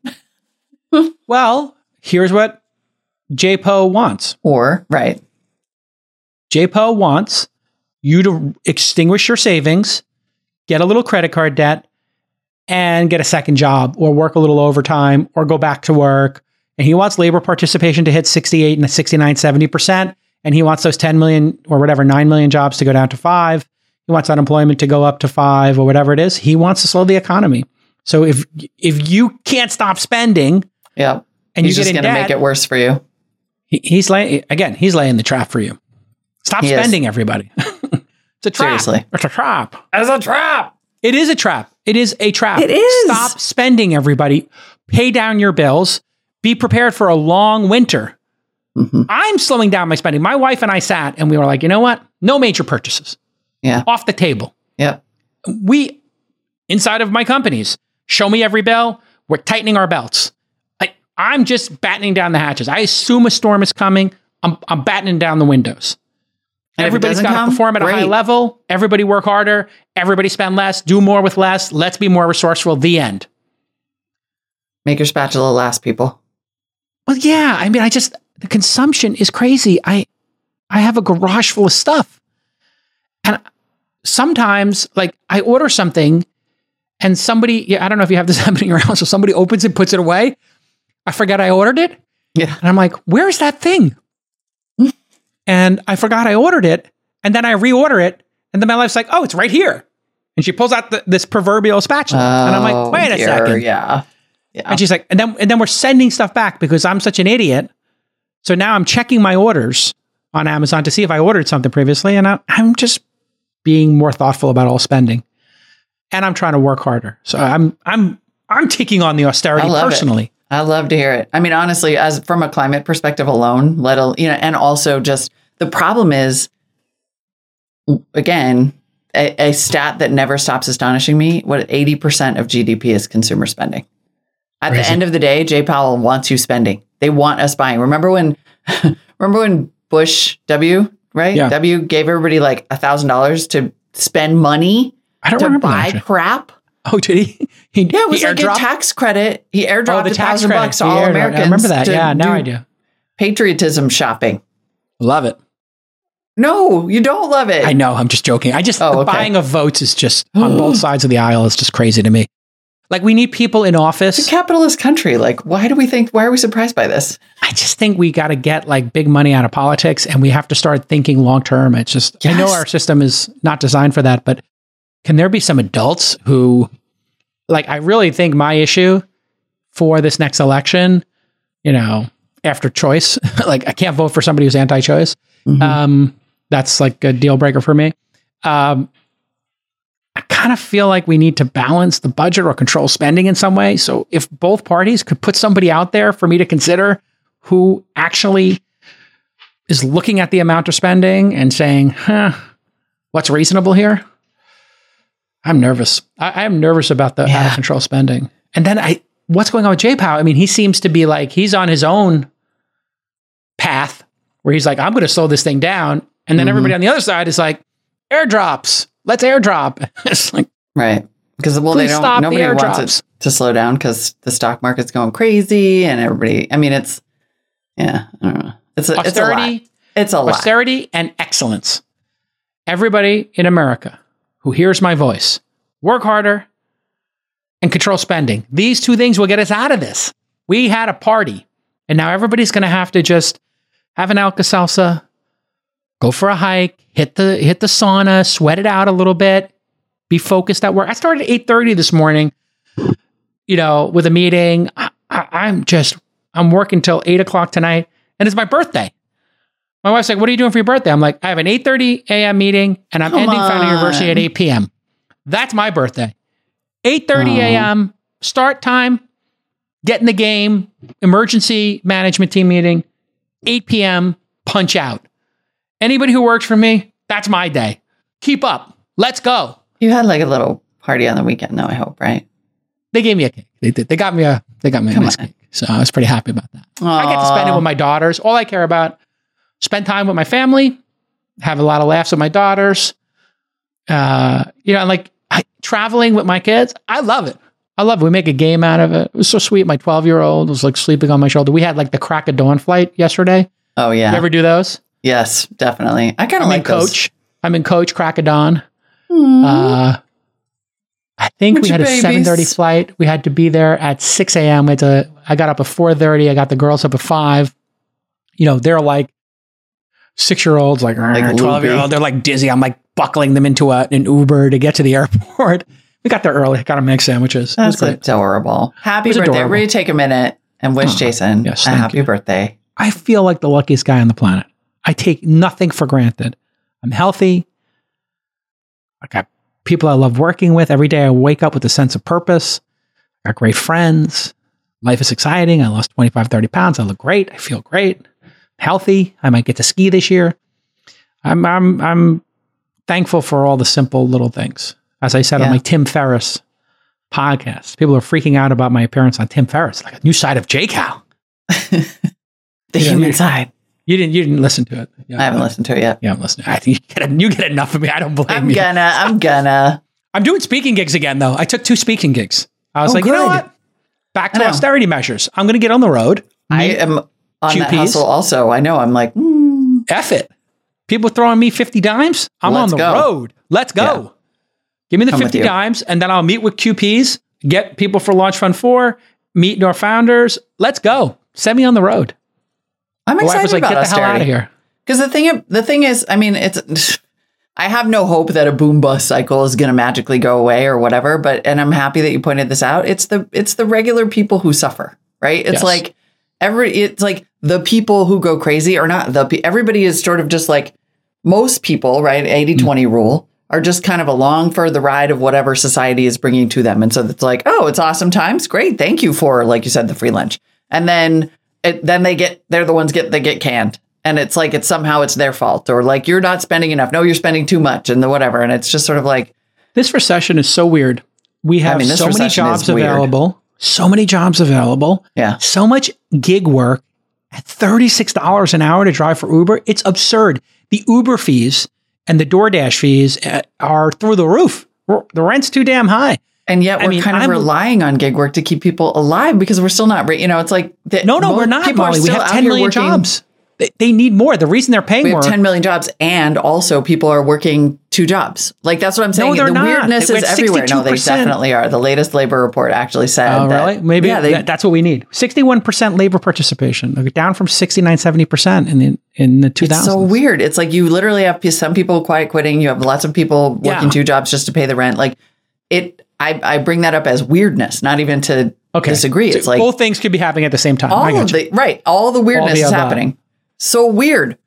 well, here's what J Pow wants. Or, right. J Pow wants you to extinguish your savings, get a little credit card debt, and get a second job or work a little overtime or go back to work. And he wants labor participation to hit 68 and 69, 70% and he wants those 10 million or whatever 9 million jobs to go down to 5 he wants unemployment to go up to 5 or whatever it is. He wants to slow the economy. So if if you can't stop spending yeah. and he's you just going to make it worse for you. he, he's laying again he's laying the trap for you. Stop he spending is. everybody. It's a trap. Seriously. it's a trap. It's a trap. It is a trap it is a trap it is stop spending everybody pay down your bills be prepared for a long winter Mm-hmm. I'm slowing down my spending. My wife and I sat and we were like, you know what? No major purchases. Yeah. Off the table. Yeah. We, inside of my companies, show me every bell. We're tightening our belts. I, I'm just battening down the hatches. I assume a storm is coming. I'm, I'm battening down the windows. And Everybody's got to perform at great. a high level. Everybody work harder. Everybody spend less. Do more with less. Let's be more resourceful. The end. Make your spatula last, people. Well, yeah. I mean, I just, the consumption is crazy. I I have a garage full of stuff. And sometimes like I order something and somebody, yeah, I don't know if you have this happening around. So somebody opens it, puts it away. I forget I ordered it. Yeah. And I'm like, where's that thing? And I forgot I ordered it. And then I reorder it. And then my wife's like, oh, it's right here. And she pulls out the, this proverbial spatula. Oh, and I'm like, oh, wait a second. Yeah. Yeah. And she's like, and then and then we're sending stuff back because I'm such an idiot. So now I'm checking my orders on Amazon to see if I ordered something previously, and I, am just being more thoughtful about all spending, and I'm trying to work harder. So I'm I'm I'm taking on the austerity personally. It. I love to hear it. I mean, honestly, as from a climate perspective alone, let alone you know, and also just the problem is, again, a, a stat that never stops astonishing me: what eighty percent of GDP is consumer spending. At Crazy. the end of the day, Jay Powell wants you spending. They want us buying. Remember when remember when Bush W right? Yeah. W gave everybody like a thousand dollars to spend money I don't to remember buy that, crap. Oh, did he? He yeah, it was he like airdropped? a tax credit. He airdropped oh, a thousand bucks to all Americans. I remember that. Yeah, now I do. Patriotism shopping. Love it. No, you don't love it. I know. I'm just joking. I just oh, the okay. buying of votes is just on both sides of the aisle is just crazy to me. Like we need people in office. It's a capitalist country. Like, why do we think? Why are we surprised by this? I just think we got to get like big money out of politics, and we have to start thinking long term. It's just yes. I know our system is not designed for that, but can there be some adults who, like, I really think my issue for this next election, you know, after choice, like I can't vote for somebody who's anti-choice. Mm-hmm. Um, that's like a deal breaker for me. Um, I kind of feel like we need to balance the budget or control spending in some way. So if both parties could put somebody out there for me to consider who actually is looking at the amount of spending and saying, huh, what's reasonable here? I'm nervous. I, am nervous about the yeah. out of control spending. And then I, what's going on with J Pow? I mean, he seems to be like he's on his own path where he's like, I'm going to slow this thing down. And then mm-hmm. everybody on the other side is like, airdrops. Let's airdrop. it's like, right. Because, well, they don't, nobody the wants it to slow down because the stock market's going crazy and everybody, I mean, it's, yeah, I don't know. It's a, austerity, it's a lot. It's a lot. Austerity and excellence. Everybody in America who hears my voice, work harder and control spending. These two things will get us out of this. We had a party and now everybody's going to have to just have an Alka Seltzer, go for a hike, hit the hit the sauna, sweat it out a little bit, be focused at work. I started at eight thirty this morning, you know, with a meeting. I, am just I'm working till eight o'clock tonight, and it's my birthday. My wife's like, "What are you doing for your birthday?" I'm like, "I have an eight thirty a.m. meeting, and I'm Come ending on. Founder University at eight p.m. That's my birthday. Eight thirty a.m. start time. Get in the game. Emergency management team meeting. 8 p.m. Punch out. Anybody who works for me, that's my day. Keep up. Let's go. You had like a little party on the weekend, though. I hope, right? They gave me a cake. They did. They got me a. They got me Come a nice on. cake. So I was pretty happy about that. Aww. I get to spend it with my daughters. All I care about: spend time with my family, have a lot of laughs with my daughters. Uh, you know, like I, traveling with my kids. I love it. I love it. We make a game out of it. It was so sweet. My 12 year old was like sleeping on my shoulder. We had like the crack of dawn flight yesterday. Oh, yeah. You ever do those? Yes, definitely. I kind of like coach. Those. I'm in coach crack of dawn. Uh, I think we had a 7:30 flight. We had to be there at 6 a.m. We had to, I got up at 4:30. I got the girls up at five. You know, they're like six year olds, like, like 12 year old. They're like dizzy. I'm like buckling them into a, an Uber to get to the airport. We got there early. Got a make sandwiches. That's adorable. Happy birthday. Adorable. Ready to take a minute and wish oh, Jason yes, a happy you. birthday. I feel like the luckiest guy on the planet. I take nothing for granted. I'm healthy. I got people I love working with. Every day I wake up with a sense of purpose. I got great friends. Life is exciting. I lost 25, 30 pounds. I look great. I feel great. Healthy. I might get to ski this year. I'm I'm I'm thankful for all the simple little things as I said yeah. on my Tim Ferriss podcast. People are freaking out about my appearance on Tim Ferriss, like a new side of J Cal. the human side. You didn't. You didn't listen to it. Yeah, I haven't listened to it yet. Yeah, I'm listening. I think you get, you get enough of me. I don't blame I'm you. gonna. I'm gonna. I'm doing speaking gigs again, though. I took two speaking gigs. I was oh, like, good. you know what? Back to austerity measures. I'm going to get on the road. I am on QPs. that hustle. Also, I know. I'm like, mm. F it. People throwing me 50 dimes. I'm Let's on the go. road. Let's go. Yeah. Give me the 50 dimes and then I'll meet with QPs, get people for Launch Fund 4, meet our founders. Let's go. Send me on the road. I'm excited was like, about get austerity. the hell out of here. Because the thing, the thing is, I mean, it's. I have no hope that a boom bust cycle is going to magically go away or whatever. But and I'm happy that you pointed this out. It's the it's the regular people who suffer, right? It's yes. like every it's like the people who go crazy are not the everybody is sort of just like most people, right? 80 20 mm-hmm. rule are just kind of along for the ride of whatever society is bringing to them. And so it's like, oh, it's awesome times. Great. Thank you for, like you said, the free lunch. And then it, then they get, they're the ones get, they get canned. And it's like, it's somehow it's their fault or like, you're not spending enough. No, you're spending too much and the whatever. And it's just sort of like. This recession is so weird. We have I mean, so many jobs available, so many jobs available. Yeah. So much gig work at $36 an hour to drive for Uber. It's absurd. the Uber fees and the DoorDash fees uh, are through the roof. The rent's too damn high. And yet we're I mean, kind of I'm, relying on gig work to keep people alive because we're still not, you know, it's like the, no, no, we're not. Molly. We have 10 million working, jobs. They, they, need more. The reason they're paying we have more. 10 million jobs and also people are working two jobs. Like that's what I'm saying. No, they're the not. weirdness is everywhere. No, they definitely are. The latest labor report actually said. Oh, that, really? Maybe yeah, they, that's what we need. 61% labor participation, down from 69, 70% in the in the 2000s. It's so weird. It's like you literally have some people quiet quitting. You have lots of people working yeah. two jobs just to pay the rent. Like it I, I bring that up as weirdness, not even to okay. disagree. So it's like both things could be happening at the same time. All of the, right. All the weirdness all the is happening. So weird.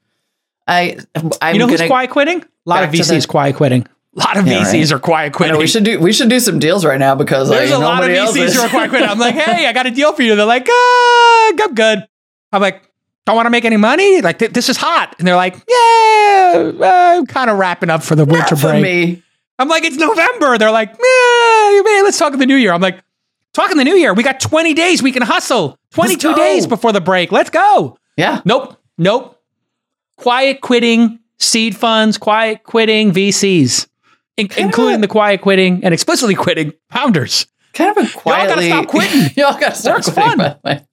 I I'm you know who's quiet quitting? A lot of VCs the, quiet quitting. A lot of yeah, VCs right. are quiet quitting. we should do we should do some deals right now because there's like, a lot of VCs who are quiet quitting. I'm like, hey, I got a deal for you. They're like, ah, I'm good. I'm like, don't want to make any money. Like th- this is hot, and they're like, yeah, uh, I'm kind of wrapping up for the winter Not break. me. I'm like, it's November. They're like, yeah, man, let's talk in the new year. I'm like, talk in the new year. We got 20 days. We can hustle. 22 days before the break. Let's go. Yeah. Nope. Nope. Quiet quitting, seed funds, quiet quitting, VCs, in- including the quiet quitting and explicitly quitting founders. Kind of a quietly. Y'all gotta stop quitting. Y'all gotta stop Work's quitting. Fun.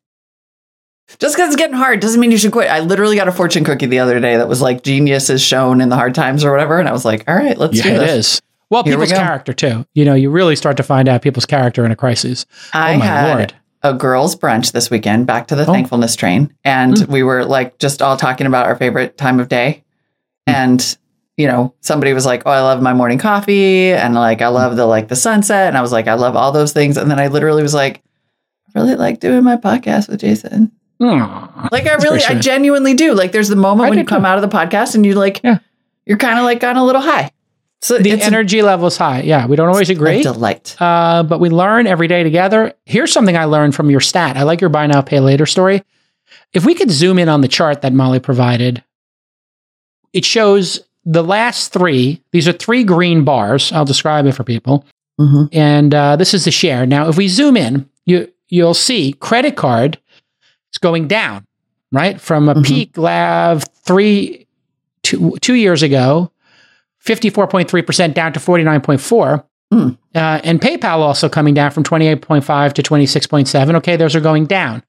Just because it's getting hard doesn't mean you should quit. I literally got a fortune cookie the other day that was like genius is shown in the hard times or whatever. And I was like, all right, let's yeah, do this. It is. Well, Here people's we character too. You know, you really start to find out people's character in a crisis. I oh had Lord. A girls' brunch this weekend, back to the oh. thankfulness train, and mm. we were like just all talking about our favorite time of day. Mm. And you know, somebody was like, "Oh, I love my morning coffee," and like, "I love the like the sunset," and I was like, "I love all those things." And then I literally was like, "I really like doing my podcast with Jason." Aww, like I really, I genuinely do. Like, there's the moment I when you come too. out of the podcast and you like, yeah. you're kind of like on a little high. So the energy level is high. Yeah, we don't always agree. delight. Uh, but we learn every day together. Here's something I learned from your stat. I like your buy now, pay later story. If we could zoom in on the chart that Molly provided, it shows the last three. These are three green bars. I'll describe it for people. Mm-hmm. And uh, this is the share. Now, if we zoom in, you you'll see credit card is going down, right? From a mm-hmm. peak lav three two two years ago 54.3% down to 49.4. Mm. Uh, and PayPal also coming down from 28.5 to 26.7. Okay, those are going down.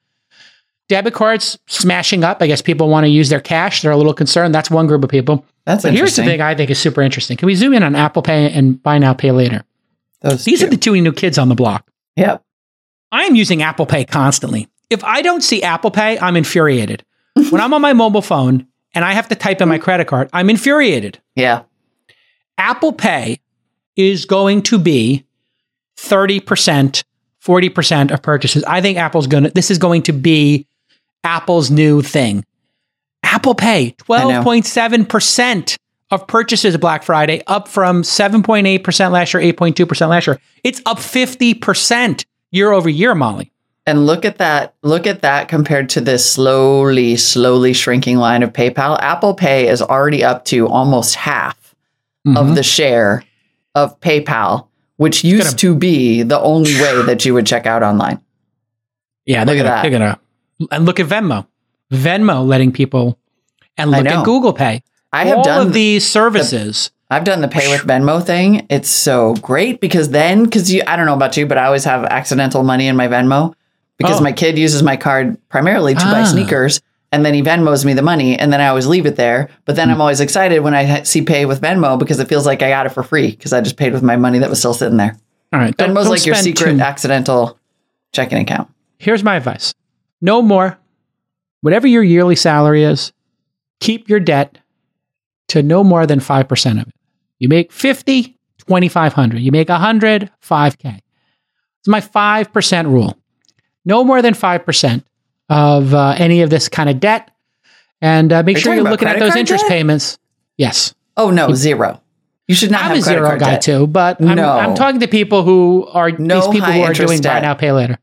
Debit cards smashing up. I guess people want to use their cash. They're a little concerned. That's one group of people. That's but here's the thing I think is super interesting. Can we zoom in on Apple Pay and Buy Now Pay Later? Those These two. are the two new kids on the block. Yep. I am using Apple Pay constantly. If I don't see Apple Pay, I'm infuriated. when I'm on my mobile phone and I have to type in my credit card, I'm infuriated. Yeah. Apple Pay is going to be 30%, 40% of purchases. I think Apple's going to, this is going to be Apple's new thing. Apple Pay, 12.7% of purchases Black Friday, up from 7.8% last year, 8.2% last year. It's up 50% year over year, Molly. And look at that. Look at that compared to this slowly, slowly shrinking line of PayPal. Apple Pay is already up to almost half mm-hmm. of the share of PayPal, which used gonna, to be the only way that you would check out online. Yeah, they're look gonna, they're gonna and look at Venmo. Venmo letting people and look at Google Pay. I have All done of these services. The, I've done the pay with Venmo thing. It's so great because then, because you, I don't know about you, but I always have accidental money in my Venmo because oh. my kid uses my card primarily to ah. buy sneakers and then he Venmos me the money, and then I always leave it there. But then mm. I'm always excited when I see pay with Venmo because it feels like I got it for free because I just paid with my money that was still sitting there. All right, Venmo's don't like your secret too- accidental checking account. Here's my advice: no more. Whatever your yearly salary is, keep your debt to no more than five percent of it. You make 50, 2500. You make 100, 5k. It's my 5% rule. No more than 5% of uh, any of this kind of debt. And uh, make Are sure you you're looking at those interest debt? payments. Yes. Oh, no, zero. You should not I'm have a zero guy debt. too, but I'm, no. I'm talking to people who are no these people who are doing debt. buy now, pay later.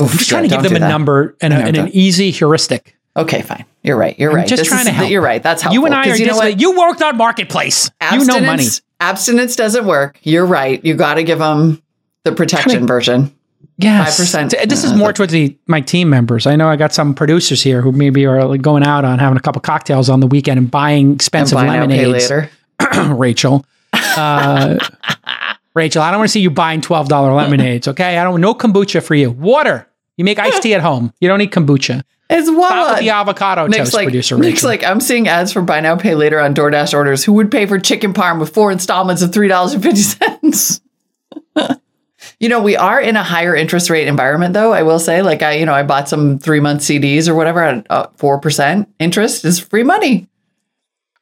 Oof, I'm just trying to give them a that. number and, a, and an easy heuristic. Okay, fine. You're right. You're I'm right. Just this trying is, to help. You're right. That's helpful. You and I are you, know what? you worked on marketplace. Abstinence, you know money. Abstinence doesn't work. You're right. You got to give them the protection version. Yes. 5%. This is more towards the, my team members. I know I got some producers here who maybe are going out on having a couple cocktails on the weekend and buying expensive and buy lemonades. Later. Rachel. Uh, Rachel, I don't want to see you buying $12 lemonades, okay? I don't no kombucha for you. Water. You make iced tea at home. You don't need kombucha. as well. the avocado Nick's toast like, producer. Nick's like, I'm seeing ads for buy now, pay later on DoorDash orders. Who would pay for chicken parm with four installments of $3.50? you know, we are in a higher interest rate environment, though. I will say, like, I, you know, I bought some three month CDs or whatever at uh, four percent interest is free money.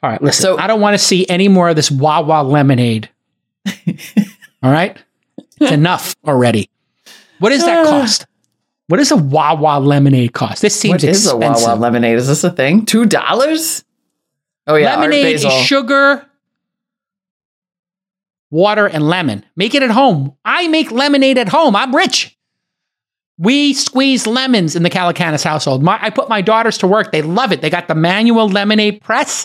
All right, listen. So I don't want to see any more of this Wawa lemonade. All right, it's enough already. What does that ah. cost? What does a Wawa lemonade cost? This seems what expensive. What is a Wawa lemonade? Is this a thing? Two dollars? Oh yeah, lemonade is sugar, water, and lemon. Make it at home. I make lemonade at home. I'm rich. We squeeze lemons in the Calacanis household. My, I put my daughters to work. They love it. They got the manual lemonade press.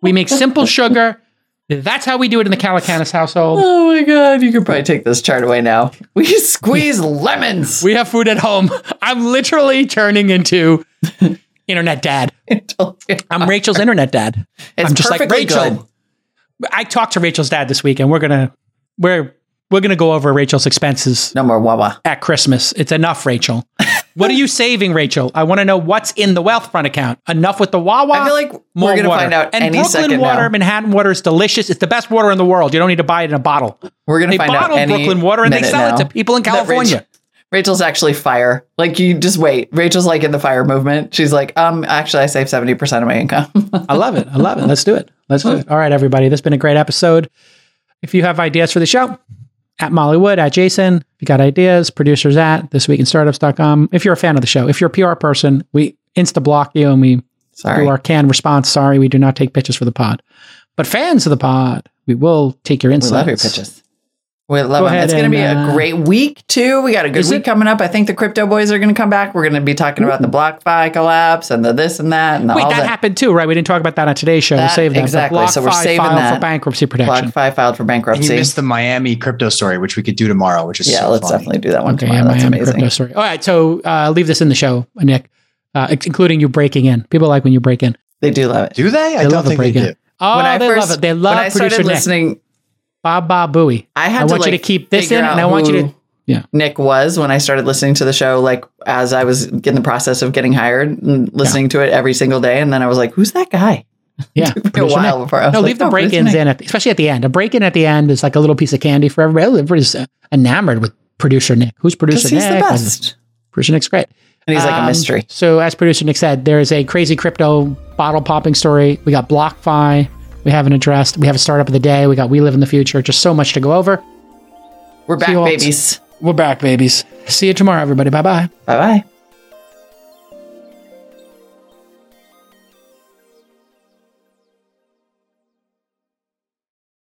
We make simple sugar. That's how we do it in the Calacanis household. Oh my god, you could probably take this chart away now. We squeeze lemons. We have food at home. I'm literally turning into internet dad. I'm Rachel's internet dad. It's I'm just like Rachel. Good. I talked to Rachel's dad this week, and we're gonna we're we're gonna go over Rachel's expenses. No more Wawa at Christmas. It's enough, Rachel. What are you saving, Rachel? I want to know what's in the Wealthfront account. Enough with the Wawa. I feel like we're going to find out and Brooklyn water, now. Manhattan water is delicious. It's the best water in the world. You don't need to buy it in a bottle. We're going to find out any Brooklyn water and they sell it to people in California. Rachel, Rachel's actually fire. Like you just wait. Rachel's like in the fire movement. She's like, um, actually, I save seventy percent of my income. I love it. I love it. Let's do it. Let's do it. All right, everybody. This has been a great episode. If you have ideas for the show, at Mollywood, at Jason. If you got ideas, producers at thisweekinstartups.com. If you're a fan of the show, if you're a PR person, we insta block you and we Sorry. do our canned response. Sorry, we do not take pitches for the pod. But fans of the pod, we will take your insights. We love your pitches. We love them. It's going to be a uh, great week too. We got a good week it? coming up. I think the crypto boys are going to come back. We're going to be talking about the BlockFi collapse and the this and that and the Wait, that, that, happened too, right? We didn't talk about that on today's show. That, we saved that. Exactly. So we're saving that for bankruptcy protection. BlockFi filed for bankruptcy. And you missed the Miami crypto story, which we could do tomorrow. Which is yeah, so let's funny. definitely do that one okay, tomorrow. Yeah, That's Miami amazing. Crypto story. All right, so uh, leave this in the show, Nick, uh, including you breaking in. People like when you break in. They do love it. Do they? I they don't think they do. Oh, when I they first, love it. They love when I started listening. Nick. Bob Bob Bowie. I had I to want like you to keep this in, and I want you to yeah. Nick was when I started listening to the show, like as I was in the process of getting hired and listening yeah. to it every single day. And then I was like, who's that guy? Yeah. a while Nick. before I was no, like, leave the oh, break ins in, at, especially at the end. A break in at the end is like a little piece of candy for everybody. Everybody's enamored with producer Nick. Who's producer he's Nick? the best. Producer Nick's great. And he's um, like a um, mystery. So, as producer Nick said, there is a crazy crypto bottle popping story. We got BlockFi. We haven't addressed. We have a startup of the day. We got We Live in the Future. Just so much to go over. We're back, babies. We're back, babies. See you tomorrow, everybody. Bye bye. Bye bye.